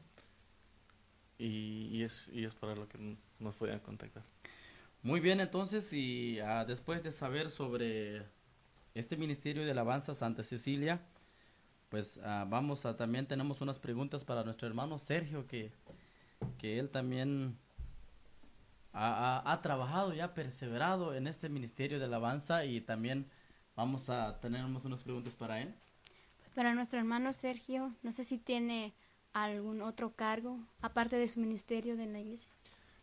y, y, es, y es para lo que nos puedan contactar. Muy bien, entonces, y uh, después de saber sobre este Ministerio de Alabanza Santa Cecilia, pues uh, vamos a también tenemos unas preguntas para nuestro hermano Sergio que, que él también ha, ha, ha, trabajado y ha perseverado en este ministerio de alabanza y también vamos a tenemos unas preguntas para él. Para nuestro hermano Sergio, no sé si tiene algún otro cargo aparte de su ministerio de la iglesia.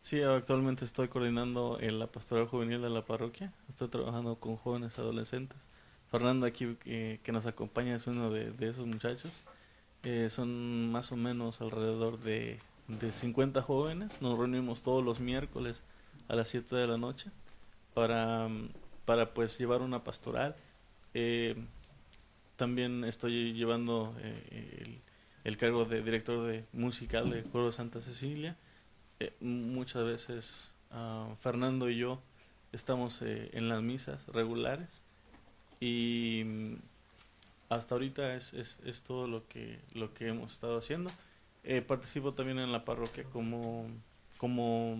Sí, actualmente estoy coordinando en la pastoral juvenil de la parroquia. Estoy trabajando con jóvenes adolescentes. Fernando aquí eh, que nos acompaña es uno de, esos muchachos. Eh, son más o menos alrededor de, de 50 jóvenes. Nos reunimos todos los miércoles a las 7 de la noche para, para pues llevar una pastoral. Eh, también estoy llevando eh, el, cargo de director de musical de Coro Santa Cecilia. Muchas veces uh, Fernando y yo estamos en las misas regulares y hasta ahorita es, es, es, todo lo que, lo que hemos estado haciendo. Eh, participo también en la parroquia como, como,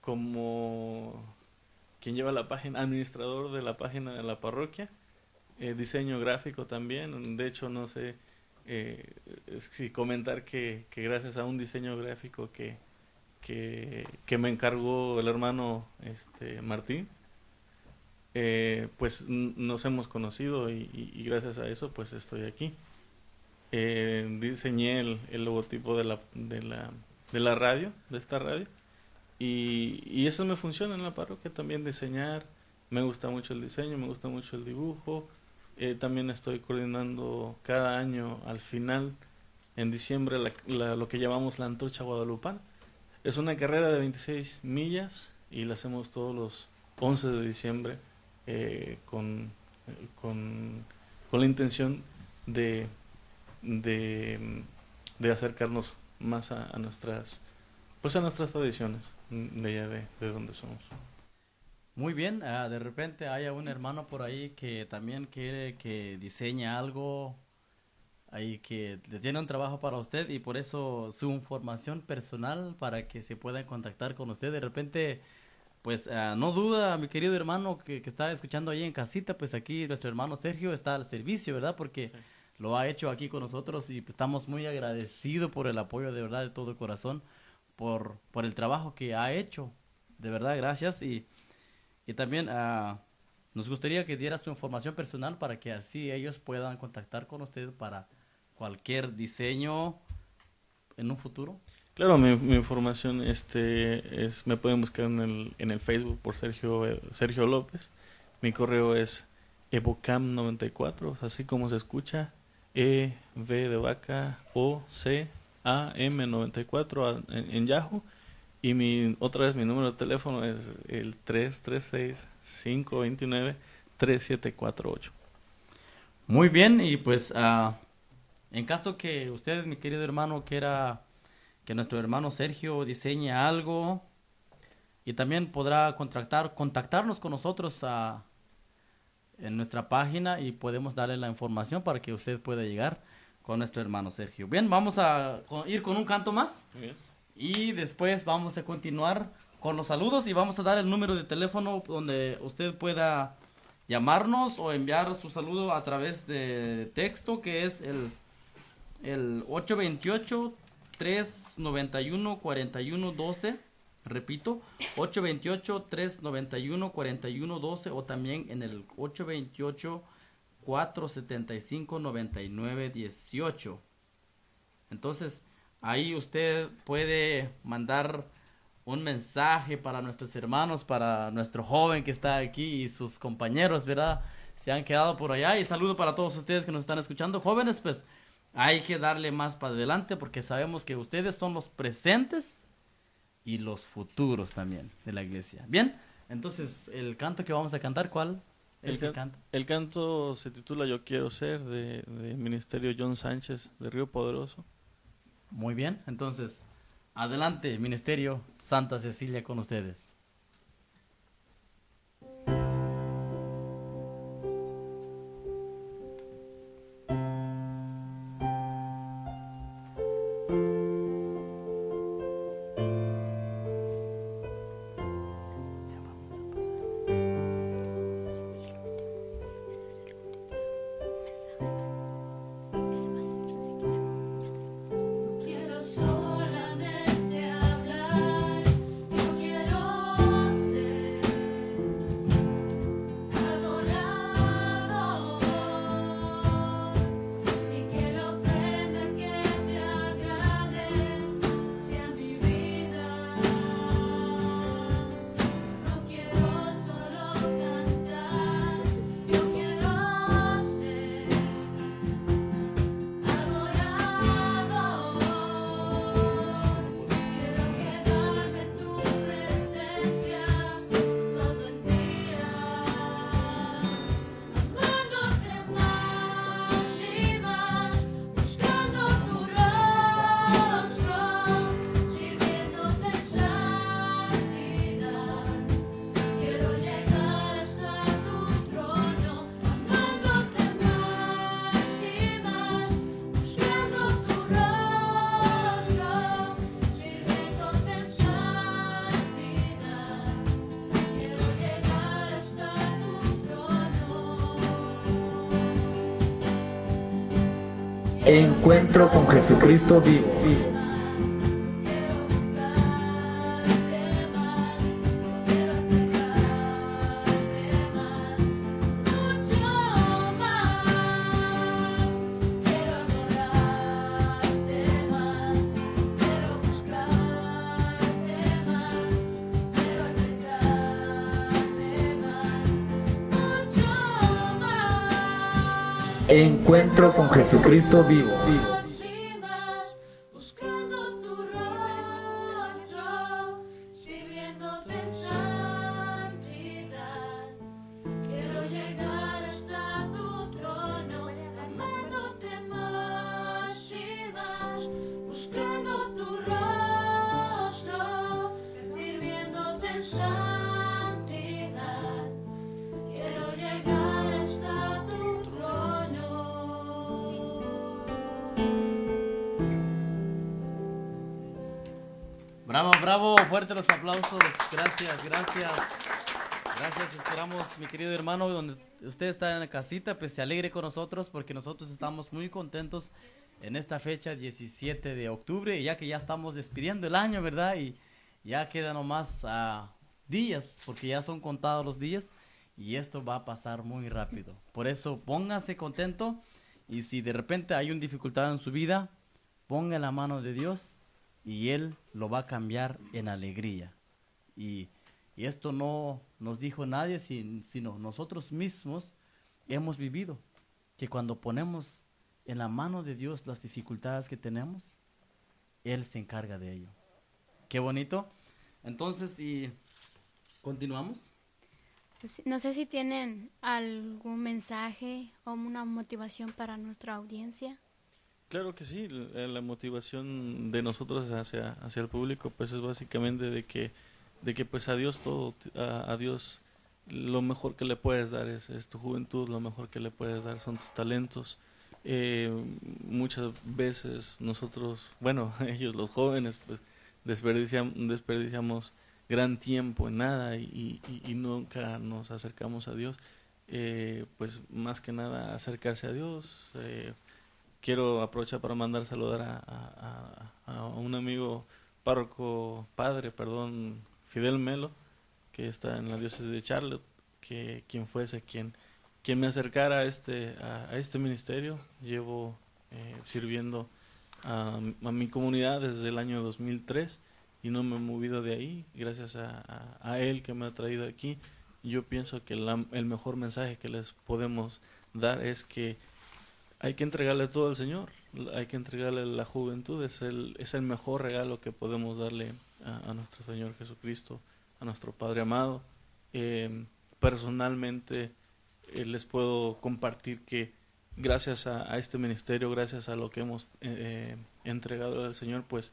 como quien lleva la página, administrador de la página de la parroquia, eh, diseño gráfico también, de hecho no sé eh, si comentar que, que, gracias a un diseño gráfico que, que, que me encargó el hermano este, Martín, eh, pues nos hemos conocido y, y, gracias a eso pues estoy aquí. Eh, diseñé el, el, logotipo de la, de, la, de la radio, de esta radio, y, y eso me funciona en la parroquia también diseñar, me gusta mucho el diseño, me gusta mucho el dibujo, eh, también estoy coordinando cada año al final, en diciembre, la, la, lo que llamamos la antorcha guadalupana. Es una carrera de 26 millas y la hacemos todos los 11 de diciembre eh, con, con, con, la intención de, de, de acercarnos más a, a, nuestras pues a nuestras tradiciones de allá de, de donde somos. Muy bien, uh, de repente hay un hermano por ahí que también quiere que diseñe algo, ahí que le tiene un trabajo para usted y por eso su información personal para que se pueda contactar con usted. De repente, pues uh, no duda, mi querido hermano que, que, está escuchando ahí en casita, pues aquí nuestro hermano Sergio está al servicio, ¿verdad? Porque sí. lo ha hecho aquí con nosotros y estamos muy agradecidos por el apoyo de verdad de todo corazón, por, por el trabajo que ha hecho. De verdad, gracias y... Y también uh, nos gustaría que diera su información personal para que así ellos puedan contactar con usted para cualquier diseño en un futuro. Claro, mi, información este es me pueden buscar en el, en el Facebook por Sergio Sergio López. Mi correo es evocam94, así como se escucha, E V de vaca O C A M 94 en, Yahoo y mi, otra vez mi número de teléfono es el 336-529-3748. Muy bien, y pues uh, en caso que usted, mi querido hermano, quiera que nuestro hermano Sergio diseñe algo y también podrá contactar, contactarnos con nosotros uh, en nuestra página y podemos darle la información para que usted pueda llegar con nuestro hermano Sergio. Bien, vamos a ir con un canto más. Bien. Y después vamos a continuar con los saludos y vamos a dar el número de teléfono donde usted pueda llamarnos o enviar su saludo a través de texto que es el, el 828-391-4112. Repito, 828-391-4112 o también en el 828-475-9918. Entonces, Ahí usted puede mandar un mensaje para nuestros hermanos, para nuestro joven que está aquí y sus compañeros, ¿verdad? Se han quedado por allá. Y saludo para todos ustedes que nos están escuchando. Jóvenes, pues hay que darle más para adelante porque sabemos que ustedes son los presentes y los futuros también de la iglesia. Bien, entonces el canto que vamos a cantar, ¿cuál? Es el, canto? el canto se titula Yo quiero ser de, de Ministerio John Sánchez de Río Poderoso. Muy bien, entonces, adelante, Ministerio Santa Cecilia con ustedes. Encuentro con Jesucristo vivo. Jesucristo vivo. Bravo, hermano, donde usted está en la casita, pues se alegre con nosotros porque nosotros estamos muy contentos en esta fecha, 17 de octubre, ya que ya estamos despidiendo el año, ¿verdad? Y ya queda nomás uh, días, porque ya son contados los días y esto va a pasar muy rápido. Por eso póngase contento y si de repente hay una dificultad en su vida, ponga la mano de Dios y Él lo va a cambiar en alegría. Y, y esto no nos dijo nadie, sino nosotros mismos hemos vivido que cuando ponemos en la mano de Dios las dificultades que tenemos, Él se encarga de ello. Qué bonito. Entonces, y continuamos. Pues, no sé si tienen algún mensaje o una motivación para nuestra audiencia. Claro que sí, la, motivación de nosotros hacia, hacia el público pues es básicamente de que, de que pues a Dios todo, a, Dios lo mejor que le puedes dar es, es, tu juventud, lo mejor que le puedes dar son tus talentos. Eh, muchas veces nosotros, bueno, ellos los jóvenes pues desperdiciamos, desperdiciamos gran tiempo en nada y, nunca nos acercamos a Dios, eh, pues más que nada acercarse a Dios. Eh, quiero aprovechar para mandar saludar a, a, un amigo párroco, padre, perdón, Fidel Melo, que está en la diócesis de Charlotte, que quien fuese quien, quien me acercara a este, a, este ministerio. Llevo eh, sirviendo a, mi comunidad desde el año 2003 y no me he movido de ahí, gracias a, él que me ha traído aquí. Yo pienso que el mejor mensaje que les podemos dar es que hay que entregarle todo al Señor, hay que entregarle la juventud, es el, es el mejor regalo que podemos darle a, nuestro Señor Jesucristo, a nuestro Padre amado. Eh, personalmente eh, les puedo compartir que gracias a, este ministerio, gracias a lo que hemos eh, entregado al Señor, pues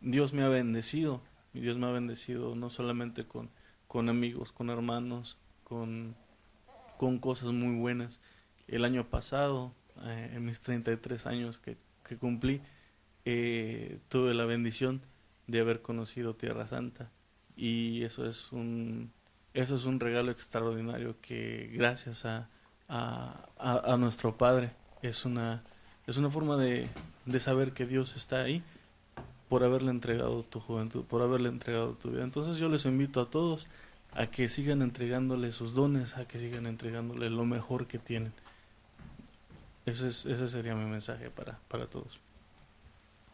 Dios me ha bendecido, y Dios me ha bendecido no solamente con, con amigos, con hermanos, con, con cosas muy buenas. El año pasado, en mis 33 años que, que cumplí, eh, tuve la bendición de haber conocido Tierra Santa y eso es un eso es un regalo extraordinario que gracias a, a, a, nuestro Padre es una es una forma de, de saber que Dios está ahí por haberle entregado tu juventud, por haberle entregado tu vida. Entonces yo les invito a todos a que sigan entregándole sus dones, a que sigan entregándole lo mejor que tienen. Ese, es, ese sería mi mensaje para, para todos.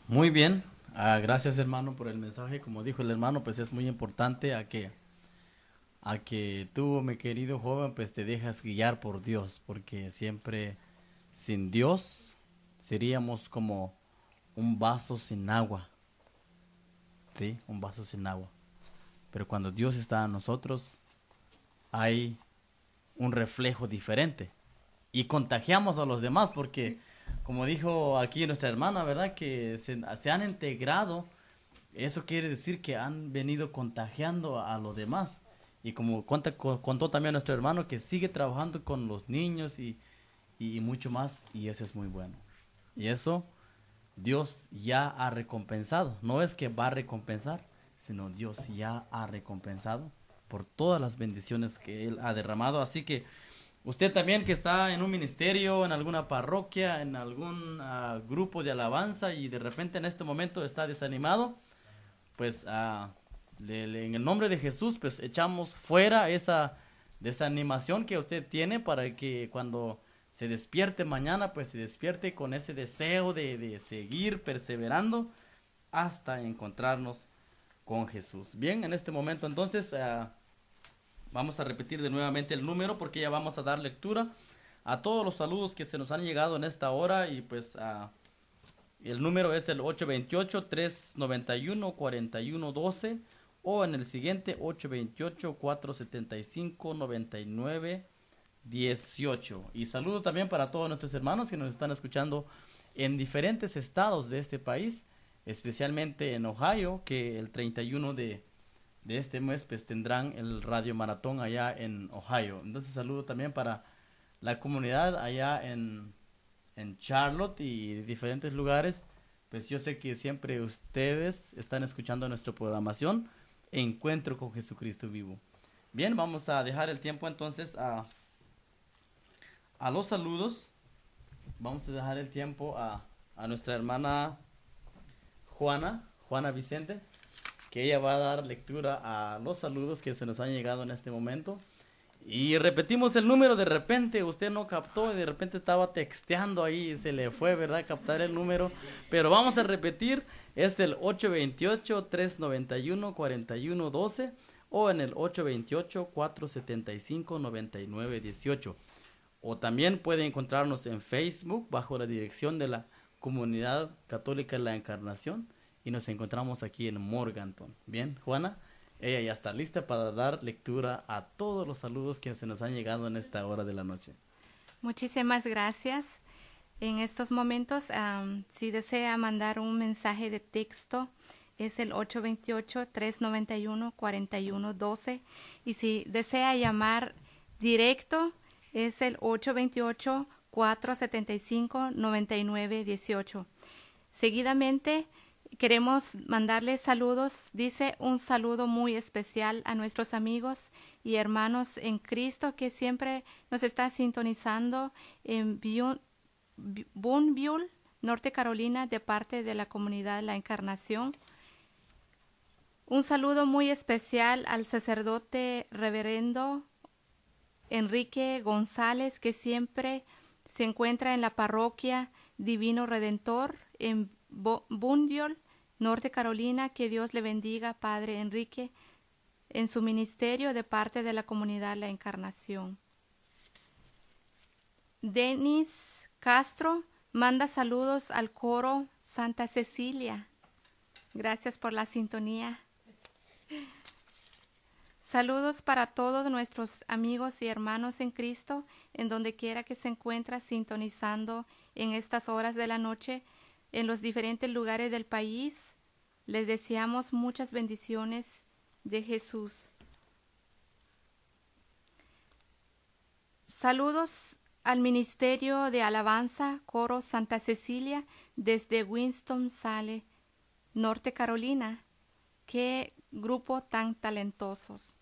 Muy bien, ah, gracias hermano por el mensaje. Como dijo el hermano, pues es muy importante a que, a que tú, mi querido joven, pues te dejas guiar por Dios, porque siempre sin Dios seríamos como un vaso sin agua ¿sí? Un vaso sin agua. Pero cuando Dios está en nosotros, hay un reflejo diferente. Y contagiamos a los demás porque, como dijo aquí nuestra hermana, ¿verdad? Que se, han integrado. Eso quiere decir que han venido contagiando a los demás. Y como contó también nuestro hermano, que sigue trabajando con los niños y, y mucho más. Y eso es muy bueno. Y eso Dios ya ha recompensado. No es que va a recompensar, sino Dios ya ha recompensado por todas las bendiciones que Él ha derramado. Así que usted también que está en un ministerio, en alguna parroquia, en algún ah, grupo de alabanza y de repente en este momento está desanimado, pues uh, en el nombre de Jesús, pues echamos fuera esa desanimación que usted tiene para que cuando se despierte mañana, pues se despierte con ese deseo de, seguir perseverando hasta encontrarnos con Jesús. Bien, en este momento entonces ah, vamos a repetir de nuevamente el número porque ya vamos a dar lectura a todos los saludos que se nos han llegado en esta hora y pues uh, el número es el 828-391-4112 o en el siguiente 828-475-99 18. Y saludo también para todos nuestros hermanos que nos están escuchando en diferentes estados de este país, especialmente en Ohio, que el 31 de, de este mes pues tendrán el radio maratón allá en Ohio. Entonces saludo también para la comunidad allá en, en Charlotte y diferentes lugares. Pues yo sé que siempre ustedes están escuchando nuestra programación Encuentro con Jesucristo vivo. Bien, vamos a dejar el tiempo entonces a a los saludos. Vamos a dejar el tiempo a, a nuestra hermana Juana, Juana Vicente, que ella va a dar lectura a los saludos que se nos han llegado en este momento. Y repetimos el número, de repente usted no captó y de repente estaba texteando ahí, se le fue, ¿verdad? Captar el número. Pero vamos a repetir, es el 828-391-4112 o en el 828-475-9918. O también puede encontrarnos en Facebook bajo la dirección de la Comunidad Católica de la Encarnación y nos encontramos aquí en Morganton. Bien, Juana, ella ya está lista para dar lectura a todos los saludos que se nos han llegado en esta hora de la noche. Muchísimas gracias. En estos momentos, si desea mandar un mensaje de texto, es el 828-391-4112. Y si desea llamar directo, es el 828-475-9918. Seguidamente, Queremos mandarles saludos, dice un saludo muy especial a nuestros amigos y hermanos en Cristo que siempre nos está sintonizando en Boonville, Norte Carolina, de parte de la comunidad La Encarnación. Un saludo muy especial al sacerdote reverendo Enrique González, que siempre se encuentra en la parroquia Divino Redentor en Boonville, Norte Carolina, que Dios le bendiga, Padre Enrique, en su ministerio de parte de la comunidad La Encarnación. Denis Castro manda saludos al coro Santa Cecilia. Gracias por la sintonía. Saludos para todos nuestros amigos y hermanos en Cristo, en donde quiera que se encuentra sintonizando en estas horas de la noche en los diferentes lugares del país. Les deseamos muchas bendiciones de Jesús. Saludos al Ministerio de Alabanza Coro Santa Cecilia desde Winston Sale, Norte Carolina. Qué grupo tan talentosos.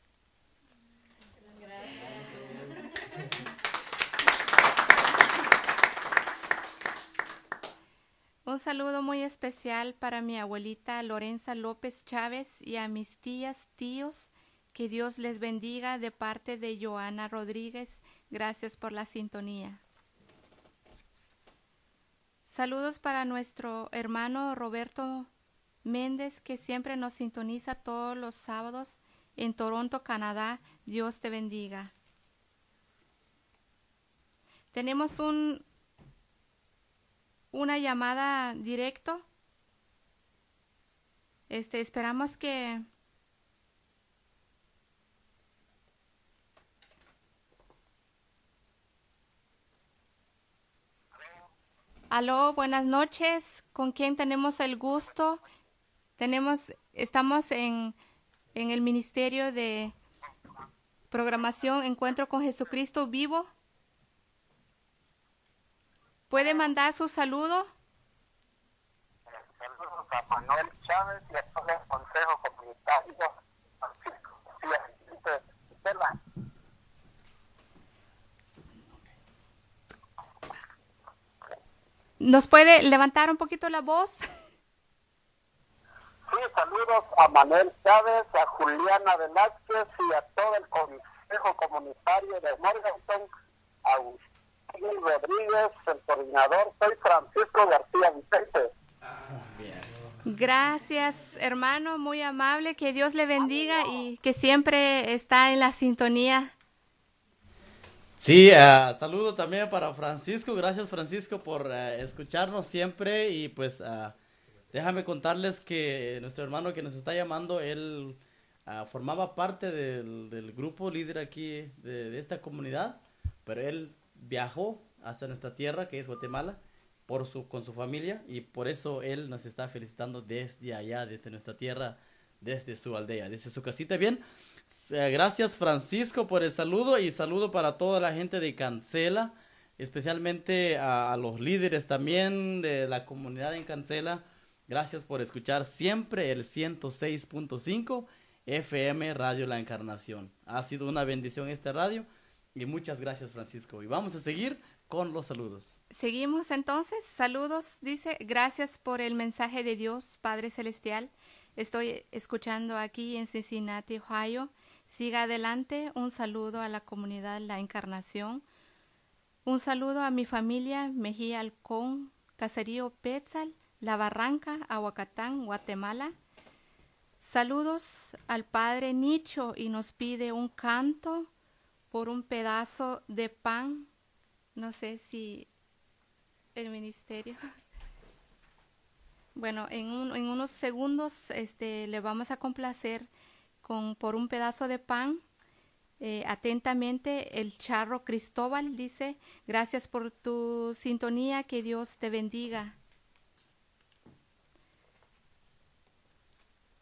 Un saludo muy especial para mi abuelita Lorenza López Chávez y a mis tías, tíos. Que Dios les bendiga de parte de Joana Rodríguez. Gracias por la sintonía. Saludos para nuestro hermano Roberto Méndez, que siempre nos sintoniza todos los sábados en Toronto, Canadá. Dios te bendiga. Tenemos un una llamada directo. Este, esperamos que Aló, buenas noches. ¿Con quién tenemos el gusto? Tenemos, estamos en, en el Ministerio de Programación Encuentro con Jesucristo Vivo. ¿Puede mandar su saludo? Saludos a Manuel Chávez y a todo el Consejo Comunitario ¿Nos puede levantar un poquito la voz? Sí, saludos a Manuel Chávez, a Juliana Velázquez y a todo el Consejo Comunitario de Morganton, a Rodríguez, el coordinador. Soy Francisco García Vicente. Gracias, hermano, muy amable. Que Dios le bendiga y que siempre está en la sintonía. Sí, uh, saludo también para Francisco. Gracias, Francisco, por uh, escucharnos siempre. Y pues uh, déjame contarles que nuestro hermano que nos está llamando, él formaba parte del, del, grupo líder aquí de, de esta comunidad, pero él viajó hacia nuestra tierra, que es Guatemala, por su, con su familia, y por eso él nos está felicitando desde allá, desde nuestra tierra, desde su aldea, desde su casita. Bien, gracias Francisco por el saludo y saludo para toda la gente de Cancela, especialmente a, los líderes también de la comunidad en Cancela. Gracias por escuchar siempre el 106.5 FM Radio La Encarnación. Ha sido una bendición este radio. Y muchas gracias, Francisco. Y vamos a seguir con los saludos. Seguimos entonces. Saludos, dice, gracias por el mensaje de Dios, Padre Celestial. estoy escuchando aquí en Cincinnati, Ohio. Siga adelante. Un saludo a la comunidad La Encarnación. Un saludo a mi familia Mejía Alcón, Caserío Petzal, La Barranca, Aguacatán, Guatemala. Saludos al Padre Nicho y nos pide un canto por un pedazo de pan. No sé si el ministerio. Bueno, en, en unos segundos este, le vamos a complacer con por un pedazo de pan. Eh, atentamente, el charro Cristóbal dice, gracias por tu sintonía, que Dios te bendiga.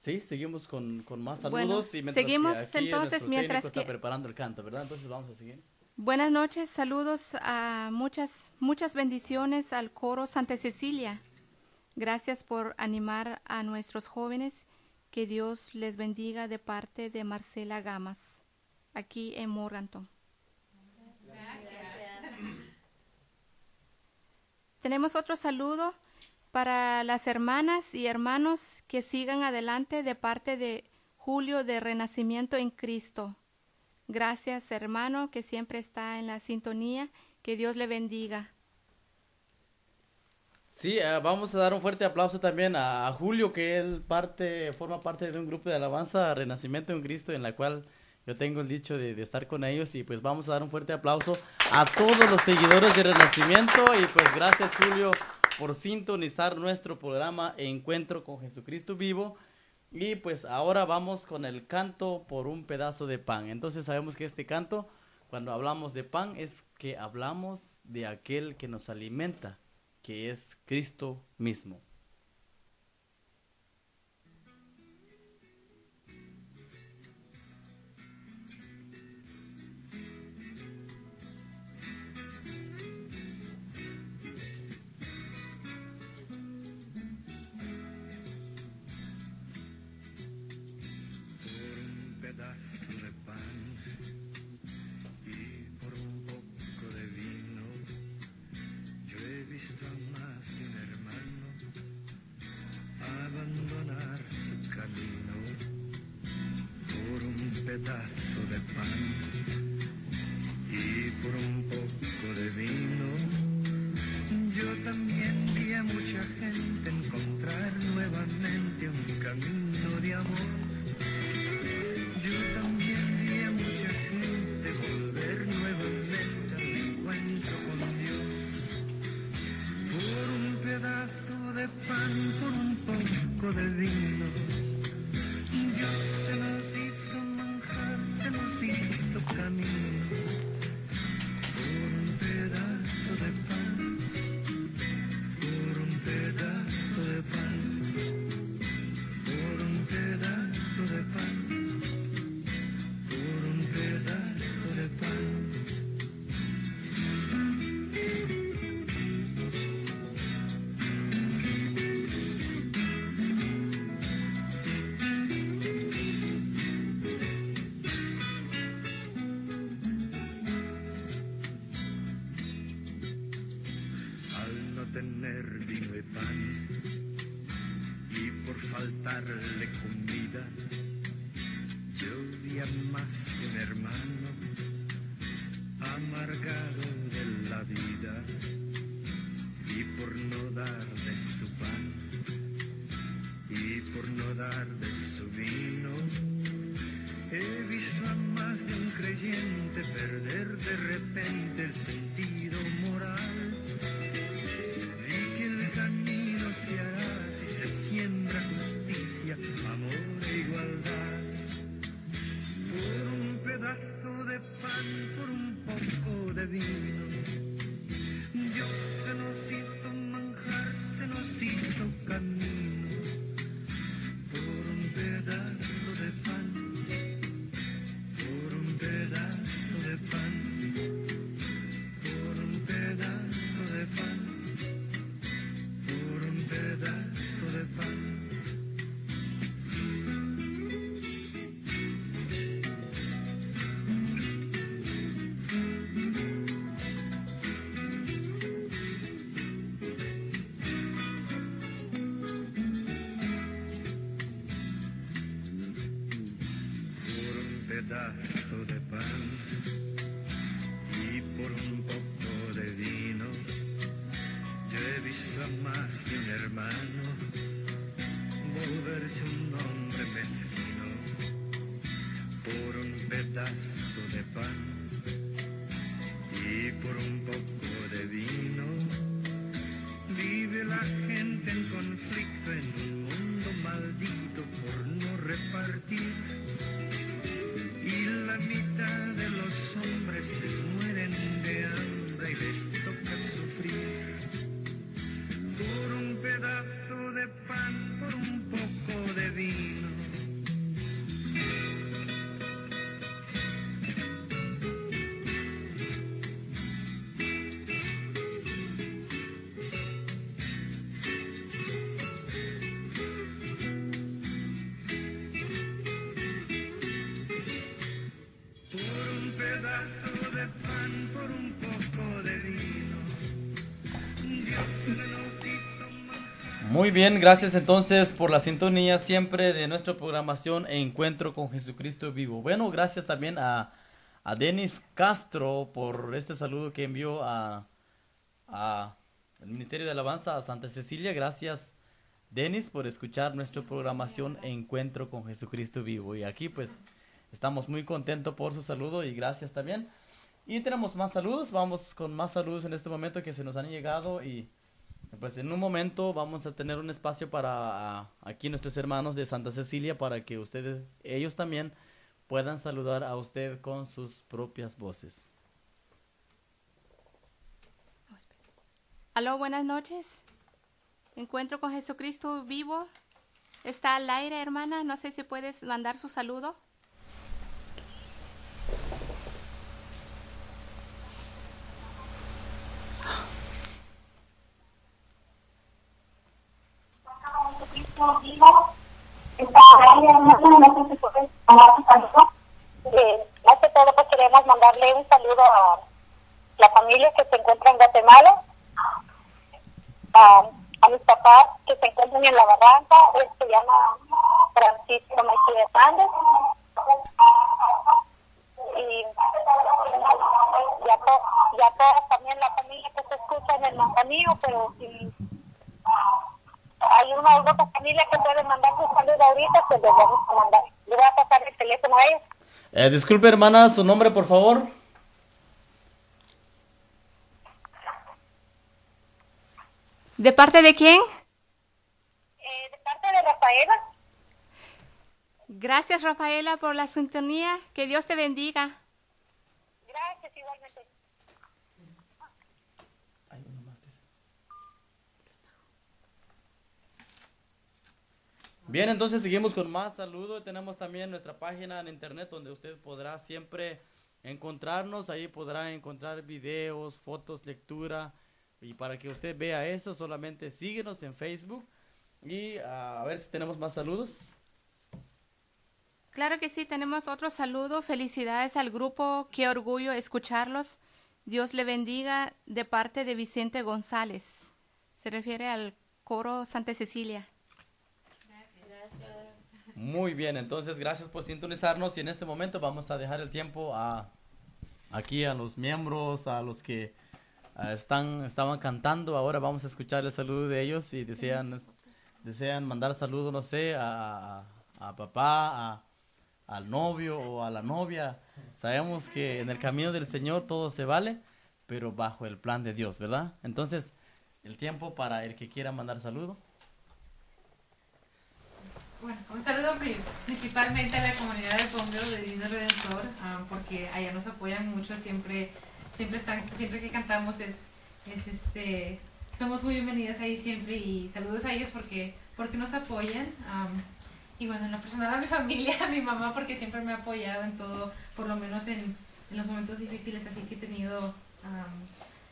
Sí, seguimos con, con más saludos. y seguimos entonces mientras que está preparando el canto, ¿verdad? Entonces vamos a seguir. Buenas noches, saludos a muchas, muchas bendiciones al coro Santa Cecilia. Gracias por animar a nuestros jóvenes. Que Dios les bendiga de parte de Marcela Gamas, aquí en Morganton. Tenemos otro saludo para las hermanas y hermanos que sigan adelante de parte de Julio de Renacimiento en Cristo. Gracias, hermano, que siempre está en la sintonía. Que Dios le bendiga. Sí, eh, vamos a dar un fuerte aplauso también a, Julio, que él parte, forma parte de un grupo de alabanza Renacimiento en Cristo, en la cual yo tengo el dicho de, de, estar con ellos y pues vamos a dar un fuerte aplauso a todos los seguidores de Renacimiento y pues gracias Julio por sintonizar nuestro programa Encuentro con Jesucristo Vivo. Y pues ahora vamos con el canto por un pedazo de pan. Entonces sabemos que este canto, cuando hablamos de pan, es que hablamos de aquel que nos alimenta que es Cristo mismo. pedazo de pan y por un poco de vino. Yo también vi a mucha gente He visto a más de un creyente perder de repente el sentido moral. Muy bien, gracias entonces por la sintonía siempre de nuestra programación e encuentro con Jesucristo vivo. Bueno, gracias también a, a Denis Castro por este saludo que envió a, a el Ministerio de Alabanza a Santa Cecilia. Gracias, Denis, por escuchar nuestra programación e encuentro con Jesucristo vivo. Y aquí pues estamos muy contentos por su saludo y gracias también. Y tenemos más saludos, vamos con más saludos en este momento que se nos han llegado y pues en un momento vamos a tener un espacio para ah, aquí nuestros hermanos de Santa Cecilia para que ustedes, ellos también puedan saludar a usted con sus propias voces. Aló, buenas noches. Encuentro con Jesucristo vivo. Está al aire, hermana. No sé si puedes mandar su saludo. Eh, más que todo, pues queremos mandarle un saludo a la familia que se encuentra en Guatemala, a, a mis papás que se encuentran en la barranca, él se llama Francisco Maestro Hernández, y ya, to, ya todas también la familia que se escucha en el Manzanillo, pero si hay una u otra familia que puede mandar su saludo ahorita, pues les vamos a mandar. Le voy a pasar el teléfono a ellos. Eh, disculpe hermana, su nombre por favor. ¿De parte de quién? Eh, de parte de Rafaela. Gracias, Rafaela, por la sintonía. Que Dios te bendiga. Gracias, igualmente. Bien, entonces seguimos con más saludos. Tenemos también nuestra página en internet donde usted podrá siempre encontrarnos. Ahí podrá encontrar videos, fotos, lectura. Y para que usted vea eso, solamente síguenos en Facebook. Y ah, a ver si tenemos más saludos. Claro que sí, tenemos otro saludo. Felicidades al grupo. Qué orgullo escucharlos. Dios le bendiga de parte de Vicente González. Se refiere al coro Santa Cecilia. Muy bien, entonces gracias por sintonizarnos y en este momento vamos a dejar el tiempo a aquí a los miembros, a los que ah, están estaban cantando. Ahora vamos a escuchar el saludo de ellos y desean desean mandar saludos, no sé, a, a papá, a, al novio o a la novia. Sabemos que en el camino del Señor todo se vale, pero bajo el plan de Dios, ¿verdad? Entonces, el tiempo para el que quiera mandar saludo. Bueno, un saludo pri- principalmente a la comunidad de bomberos de Divino Redentor, ah, porque allá nos apoyan mucho, siempre, siempre están, siempre que cantamos es, es este, somos muy bienvenidas ahí siempre y saludos a ellos porque, porque nos apoyan. am, y bueno, en lo personal a mi familia, a mi mamá, porque siempre me ha apoyado en todo, por lo menos en, en los momentos difíciles, así que he tenido am,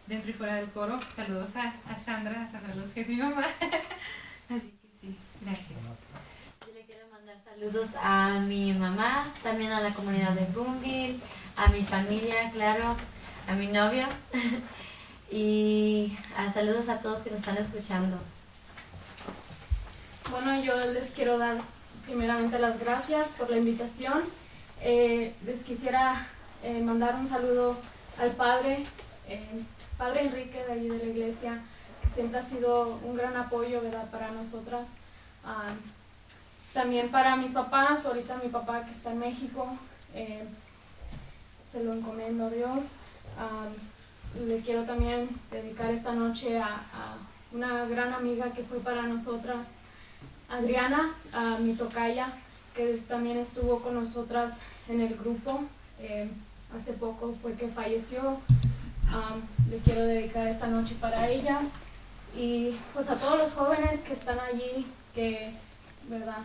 dentro y fuera del coro. Saludos a, a Sandra, a Sandra Luz, que es mi mamá. así que sí, gracias. Yo le quiero mandar saludos a mi mamá, también a la comunidad de Boomville, a mi familia, claro, a mi novio. y saludos a todos que nos están escuchando. Bueno, yo les quiero dar primeramente las gracias por la invitación. eh, les quisiera eh, mandar un saludo al padre, eh, padre Enrique de allí de la iglesia, que siempre ha sido un gran apoyo ¿verdad? para nosotras. Ah, también para mis papás, ahorita mi papá que está en México, eh, se lo encomiendo a Dios. Le quiero también dedicar esta noche a, una gran amiga que fue para nosotras, Adriana, mi tocaya, que también estuvo con nosotras en el grupo. Eh, hace poco fue que falleció. Am, le quiero dedicar esta noche para ella. Y pues a todos los jóvenes que están allí, que, ¿verdad?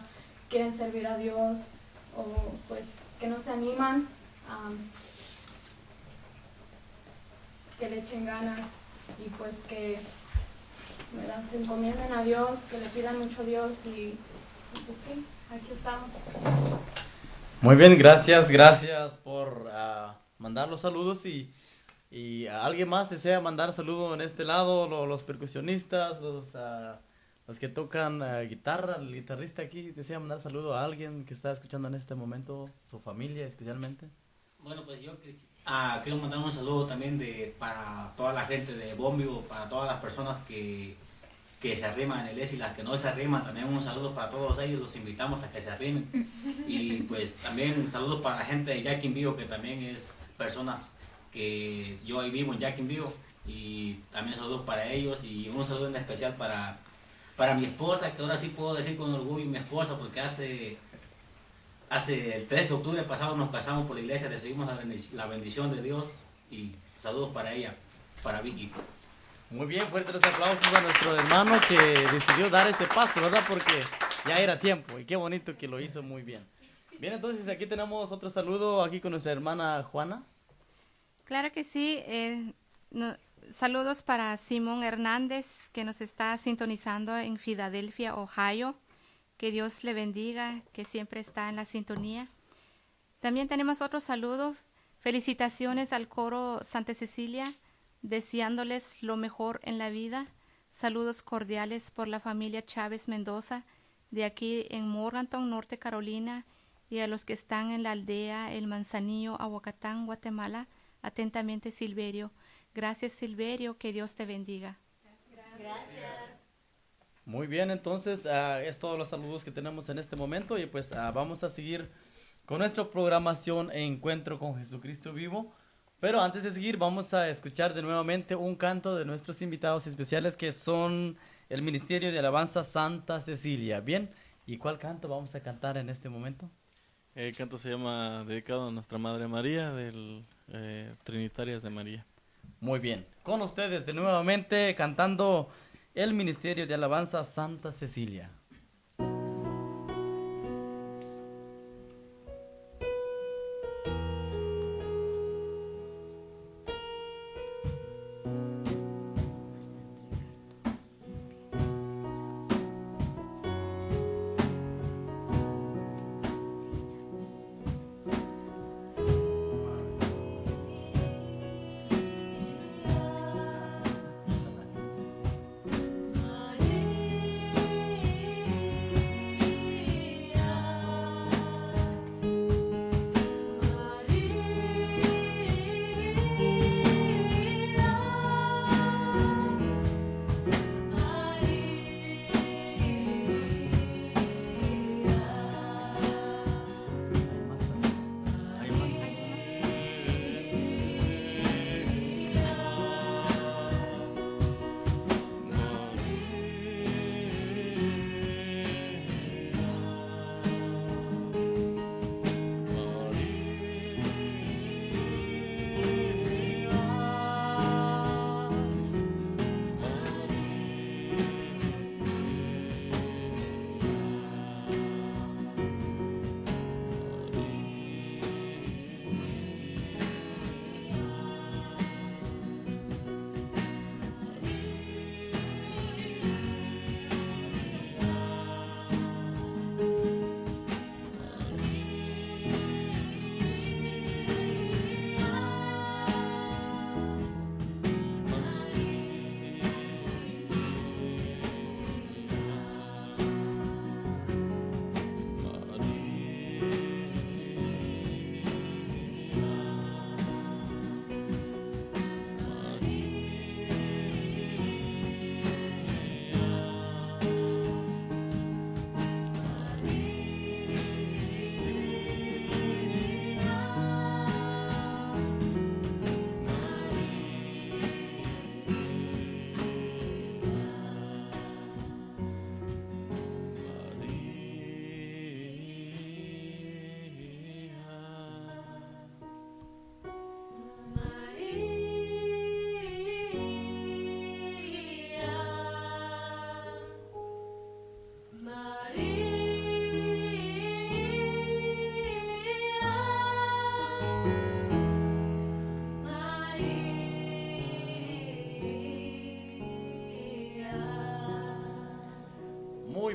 Quieren servir a Dios o pues que no se animan, am, que le echen ganas y pues que ¿verdad? se encomienden a Dios, que le pidan mucho a Dios y, pues sí, aquí estamos. Muy bien, gracias, gracias por ah, mandar los saludos y, y alguien más desea mandar saludo en este lado, lo- los percusionistas, los, ah, los que tocan ah, guitarra, el guitarrista aquí desea mandar saludo a alguien que está escuchando en este momento, su familia especialmente. Bueno, pues yo ah, quiero mandar un saludo también de, para toda la gente de Bombio, para todas las personas que, que se arriman en el ES y las que no se arriman, también un saludo para todos ellos, los invitamos a que se arrimen. Y pues también saludos para la gente de Jacksonville, que también es personas que yo ahí vivo en Jacksonville, y también saludos para ellos y un saludo en especial para, para mi esposa, que ahora sí puedo decir con orgullo mi esposa, porque hace Hace el 3 de octubre pasado nos casamos por la iglesia, recibimos la bendic- la bendición de Dios y saludos para ella, para Vicky. Muy bien, fuertes los aplausos a nuestro hermano que decidió dar ese paso, ¿verdad? Porque ya era tiempo y qué bonito que lo hizo muy bien. Bien, entonces aquí tenemos otro saludo aquí con nuestra hermana Juana. Claro que sí. eh, no- saludos para Simón Hernández, que nos está sintonizando en Filadelfia, Ohio. Que Dios le bendiga, que siempre está en la sintonía. También tenemos otro saludo. Felicitaciones al coro Santa Cecilia, deseándoles lo mejor en la vida. Saludos cordiales por la familia Chávez Mendoza, de aquí en Morganton, Norte Carolina, y a los que están en la aldea El Manzanillo, Aguacatán, Guatemala. Atentamente, Silverio. Gracias, Silverio. Que Dios te bendiga. Muy bien, entonces ah, es todos los saludos que tenemos en este momento y pues ah, vamos a seguir con nuestra programación e encuentro con Jesucristo vivo. Pero antes de seguir vamos a escuchar de nuevamente un canto de nuestros invitados especiales que son el Ministerio de Alabanza Santa Cecilia. Bien, ¿y cuál canto vamos a cantar en este momento? El canto se llama Dedicado a Nuestra Madre María, del eh, Trinitarias de María. Muy bien, con ustedes de nuevamente cantando el Ministerio de Alabanza Santa Cecilia.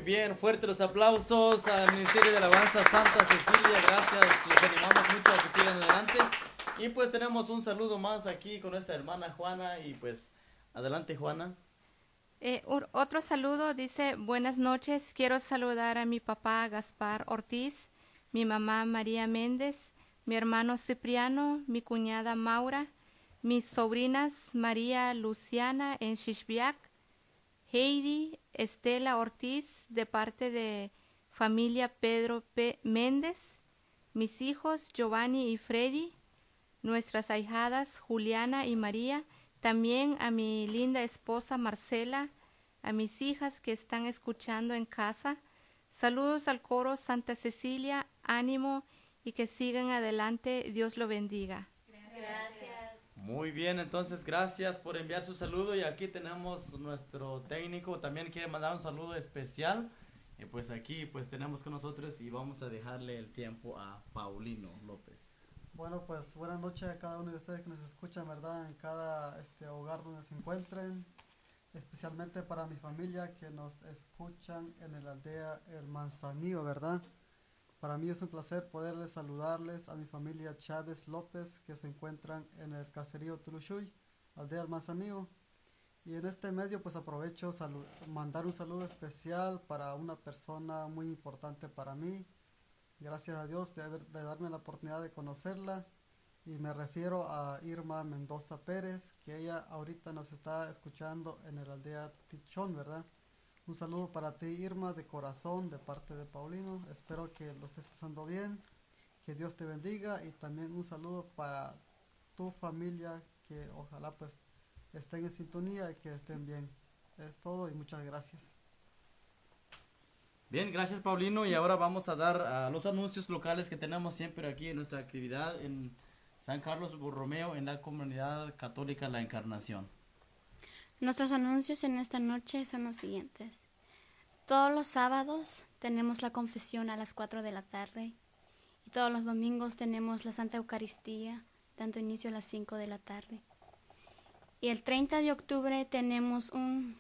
Bien, fuertes los aplausos al Ministerio de Alabanza Santa Cecilia. Gracias, les animamos mucho a que sigan adelante. Y pues tenemos un saludo más aquí con nuestra hermana Juana. Y pues, adelante Juana. Eh, otro saludo dice, buenas noches, quiero saludar a mi papá Gaspar Ortiz, mi mamá María Méndez, mi hermano Cipriano, mi cuñada Maura, mis sobrinas María Luciana en Shishbiak, Heidi Estela Ortiz de parte de familia Pedro P. Méndez, mis hijos Giovanni y Freddy, nuestras ahijadas Juliana y María, también a mi linda esposa Marcela, a mis hijas que están escuchando en casa. Saludos al coro Santa Cecilia, ánimo y que sigan adelante. Dios lo bendiga. Muy bien, entonces gracias por enviar su saludo. Y aquí tenemos nuestro técnico. También quiere mandar un saludo especial. Y pues aquí pues tenemos con nosotros y vamos a dejarle el tiempo a Paulino López. Bueno, pues buenas noches a cada uno de ustedes que nos escuchan, ¿verdad? En cada este, hogar donde se encuentren, especialmente para mi familia que nos escuchan en el aldea El Manzanillo, ¿verdad? Para mí es un placer poderles saludarles a mi familia Chávez López que se encuentran en el caserío Tulushuy, aldea El Manzanillo. Y en este medio pues aprovecho mandar un saludo especial para una persona muy importante para mí, Gracias a Dios de, de darme la oportunidad de conocerla. Y me refiero a Irma Mendoza Pérez, que ella ahorita nos está escuchando en el aldea Tichón, ¿verdad? Un saludo para ti, Irma, de corazón, de parte de Paulino. Espero que lo estés pasando bien. Que Dios te bendiga. Y también un saludo para tu familia, que ojalá pues estén en sintonía y que estén bien. Es todo y muchas gracias. Bien, gracias Paulino y ahora vamos a dar a los anuncios locales que tenemos siempre aquí en nuestra actividad en San Carlos Borromeo en la comunidad católica La Encarnación. Nuestros anuncios en esta noche son los siguientes. Todos los sábados tenemos la confesión a las 4 de la tarde y todos los domingos tenemos la Santa Eucaristía dando inicio a las 5 de la tarde. Y el 30 de octubre tenemos un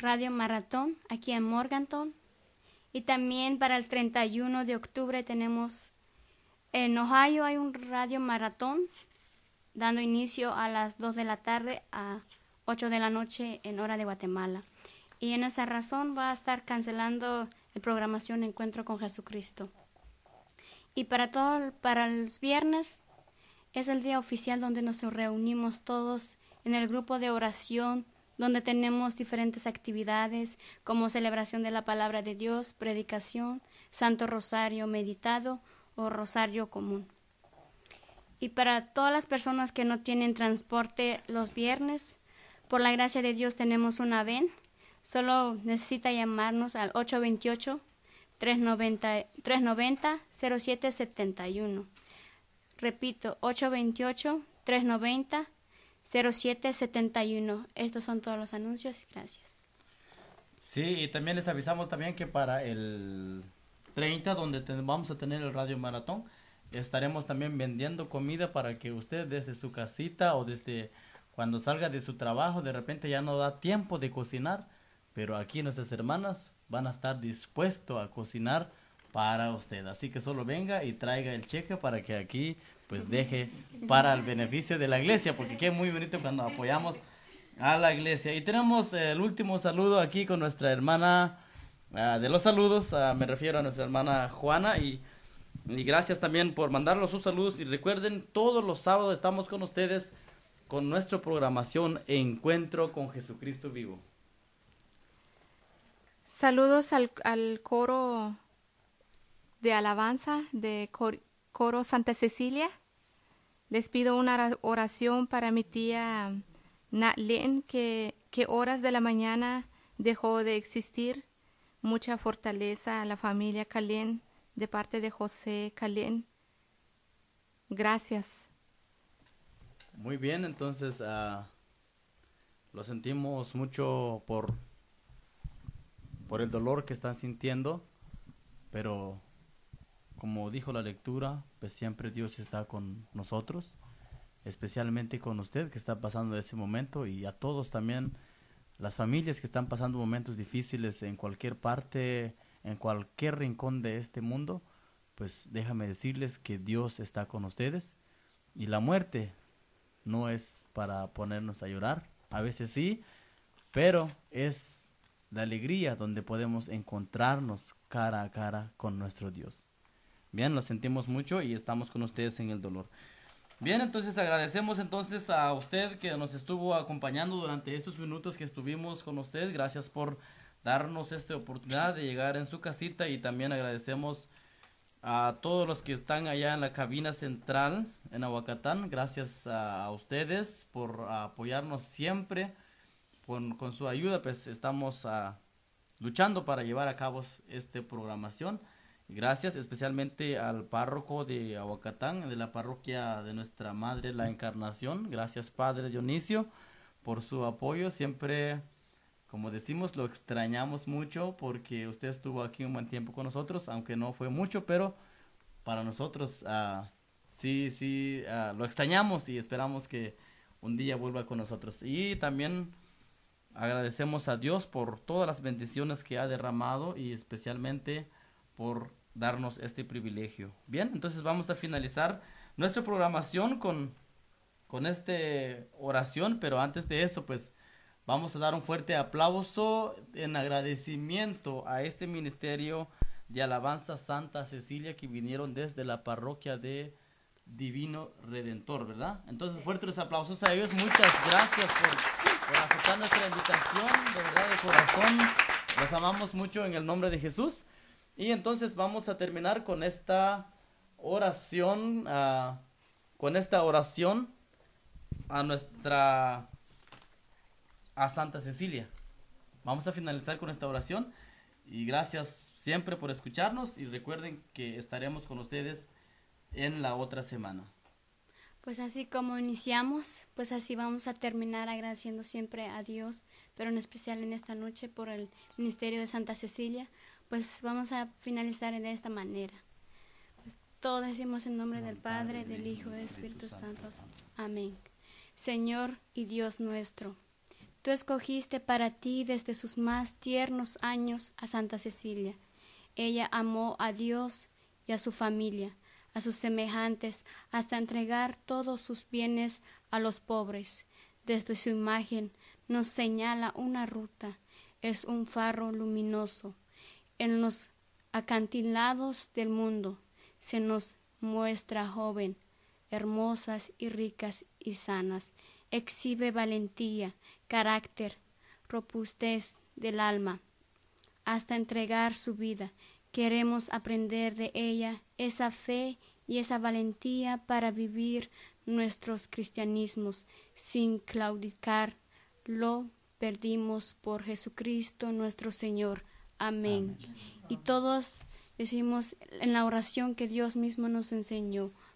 radio maratón aquí en Morganton y también para el 31 de octubre tenemos en Ohio hay un radio maratón dando inicio a las 2 de la tarde a 8 de la noche en hora de Guatemala. Y en esa razón va a estar cancelando la programación Encuentro con Jesucristo. Y para todo, para los viernes es el día oficial donde nos reunimos todos en el grupo de oración, donde tenemos diferentes actividades como celebración de la palabra de Dios, predicación, Santo Rosario meditado o Rosario común. Y para todas las personas que no tienen transporte los viernes, por la gracia de Dios tenemos una VEN. Solo necesita llamarnos al 828 390 390 0771. Repito, 828 390 0771. Estos son todos los anuncios. Gracias. Sí, y también les avisamos también que para el 30, donde vamos a tener el radio maratón, estaremos también vendiendo comida para que usted desde su casita o desde cuando salga de su trabajo, de repente ya no da tiempo de cocinar, pero aquí nuestras hermanas van a estar dispuestos a cocinar para usted. Así que solo venga y traiga el cheque para que aquí pues deje para el beneficio de la iglesia, porque qué muy bonito cuando apoyamos a la iglesia. Y tenemos el último saludo aquí con nuestra hermana ah, de los saludos, ah, me refiero a nuestra hermana Juana y, y gracias también por mandarnos sus saludos y recuerden, todos los sábados estamos con ustedes con nuestra programación Encuentro con Jesucristo Vivo. Saludos al, al coro de alabanza de cor- coro Santa Cecilia. Les pido una ora- oración para mi tía Natlin, que, que horas de la mañana dejó de existir. Mucha fortaleza a la familia Calén de parte de José Calén. Gracias. Muy bien, entonces ah, lo sentimos mucho por, por el dolor que están sintiendo, pero como dijo la lectura, pues siempre Dios está con nosotros, especialmente con usted que está pasando ese momento y a todos también las familias que están pasando momentos difíciles en cualquier parte, en cualquier rincón de este mundo, pues déjame decirles que Dios está con ustedes y la muerte no es para ponernos a llorar, a veces sí, pero es la alegría donde podemos encontrarnos cara a cara con nuestro Dios. Bien, lo sentimos mucho y estamos con ustedes en el dolor. Bien, entonces agradecemos entonces a usted que nos estuvo acompañando durante estos minutos que estuvimos con usted. Gracias por darnos esta oportunidad de llegar en su casita y también agradecemos a todos los que están allá en la cabina central en Aguacatán. Gracias a, ustedes por apoyarnos siempre. Con, con, su ayuda pues estamos uh, luchando para llevar a cabo esta programación. Gracias especialmente al párroco de Aguacatán, de la parroquia de nuestra Madre la Encarnación. Gracias Padre Dionisio por su apoyo. Siempre, como decimos, lo extrañamos mucho porque usted estuvo aquí un buen tiempo con nosotros, aunque no fue mucho, pero para nosotros uh, sí, sí, uh, lo extrañamos y esperamos que un día vuelva con nosotros. Y también agradecemos a Dios por todas las bendiciones que ha derramado y especialmente por darnos este privilegio. Bien, entonces vamos a finalizar nuestra programación con, con esta oración, pero antes de eso, pues vamos a dar un fuerte aplauso en agradecimiento a este ministerio de alabanza Santa Cecilia que vinieron desde la parroquia de Divino Redentor, ¿verdad? Entonces, fuertes aplausos a ellos. Muchas gracias por, por aceptar nuestra invitación, de verdad, de corazón. Los amamos mucho en el nombre de Jesús. Y entonces vamos a terminar con esta oración, uh, con esta oración a nuestra, a Santa Cecilia. Vamos a finalizar con esta oración y gracias siempre por escucharnos y recuerden que estaremos con ustedes en la otra semana. Pues así como iniciamos, pues así vamos a terminar agradeciendo siempre a Dios, pero en especial en esta noche por el ministerio de Santa Cecilia, pues vamos a finalizar de esta manera. Pues todo decimos en nombre del Padre, del Hijo del Espíritu Santo. Amén. Señor y Dios nuestro, tú escogiste para ti desde sus más tiernos años a Santa Cecilia. Ella amó a Dios y a su familia, a sus semejantes, hasta entregar todos sus bienes a los pobres. Desde su imagen nos señala una ruta, es un faro luminoso en los acantilados del mundo se nos muestra joven, hermosas y ricas y sanas, exhibe valentía, carácter, robustez del alma, hasta entregar su vida. Queremos aprender de ella esa fe y esa valentía para vivir nuestros cristianismos sin claudicar. Lo perdimos por Jesucristo nuestro Señor. Amén. Y todos decimos en la oración que Dios mismo nos enseñó.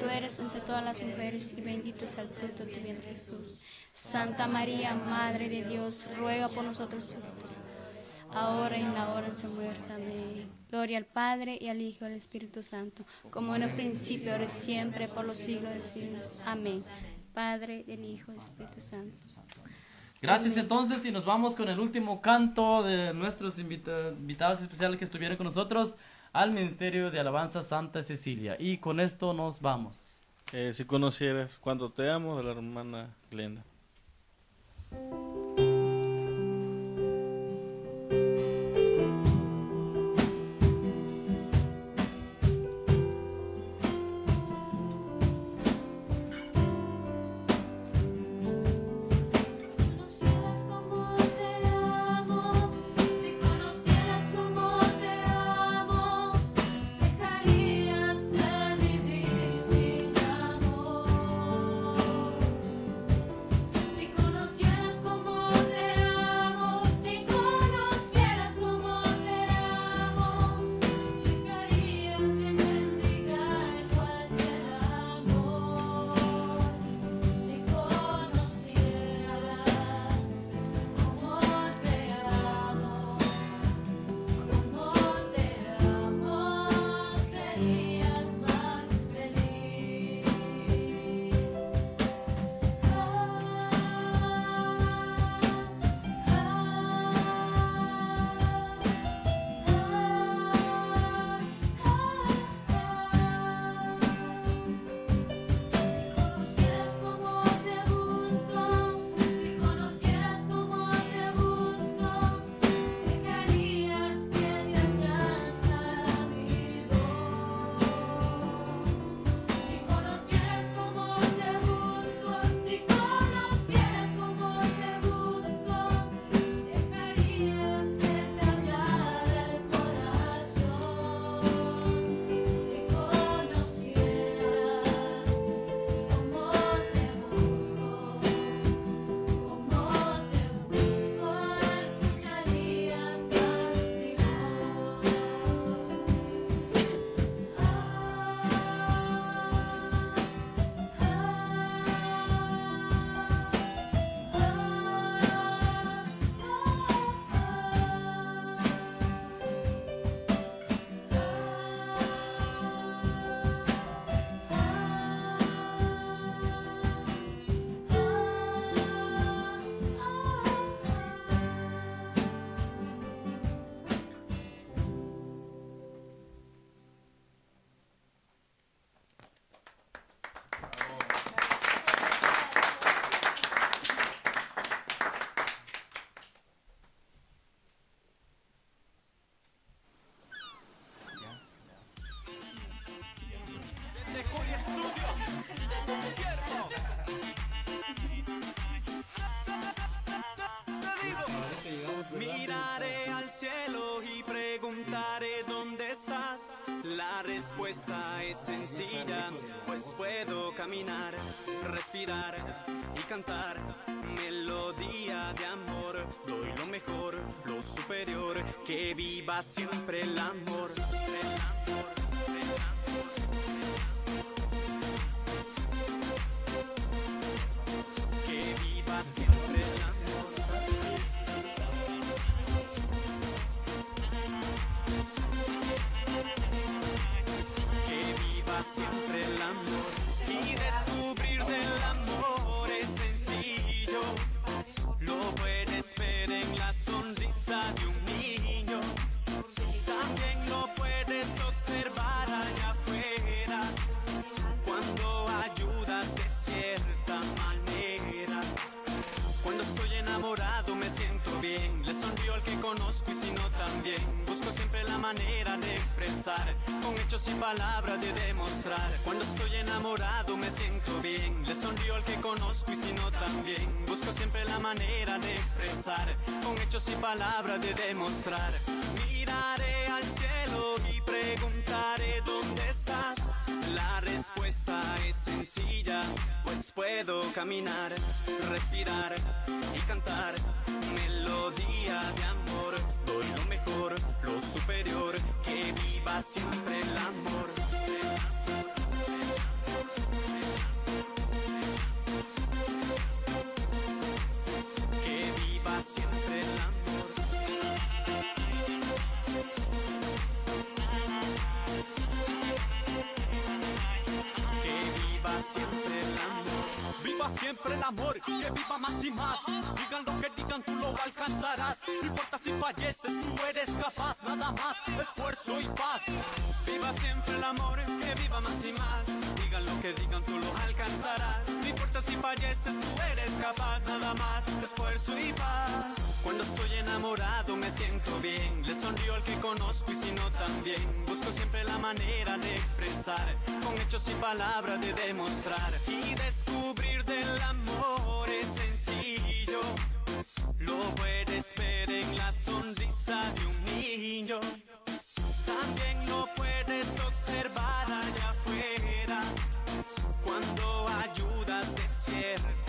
Tú eres entre todas las mujeres y bendito es el fruto de tu vientre Jesús. Santa María, Madre de Dios, ruega por nosotros ahora y en la hora de su muerte. Amén. Gloria al Padre y al Hijo y al Espíritu Santo, como en el principio, ahora y siempre, por los siglos de los siglos. Amén. Padre, Hijo del Espíritu Santo. Gracias entonces y nos vamos con el último canto de nuestros invitados especiales que estuvieron con nosotros al Ministerio de Alabanza Santa Cecilia. Y con esto nos vamos. Eh, si conocieras cuánto te amo de la hermana Glenda. y preguntaré dónde estás. La respuesta es sencilla, pues puedo caminar, respirar y cantar. Melodía de amor, doy lo mejor, lo superior, que viva siempre el amor. Que viva siempre. Manera de expresar, con hechos y palabras de demostrar. Cuando estoy enamorado me siento bien, le sonrío al que conozco y si no también. Busco siempre la manera de expresar, con hechos y palabras de demostrar. Miraré al cielo y preguntaré dónde estás. La respuesta es sencilla, pues puedo caminar, respirar y cantar. Melodía de amor, doy lo mejor, lo superior, que viva siempre el amor. Viva siempre el amor, que viva más y más. Digan lo que digan, tú lo alcanzarás. No importa si falleces, tú eres capaz. Nada más, esfuerzo y paz. Viva siempre el amor, que viva más y más. Digan lo que digan, tú lo alcanzarás. No importa si falleces, tú eres capaz. Nada más, esfuerzo y paz. Cuando estoy enamorado me siento bien. Le sonrío al que conozco y si no también. Busco siempre la manera de expresar. Con hechos y palabras de demostrar. Y descubrir el amor es sencillo, lo puedes ver en la sonrisa de un niño. También lo puedes observar allá afuera, cuando ayudas de cierto.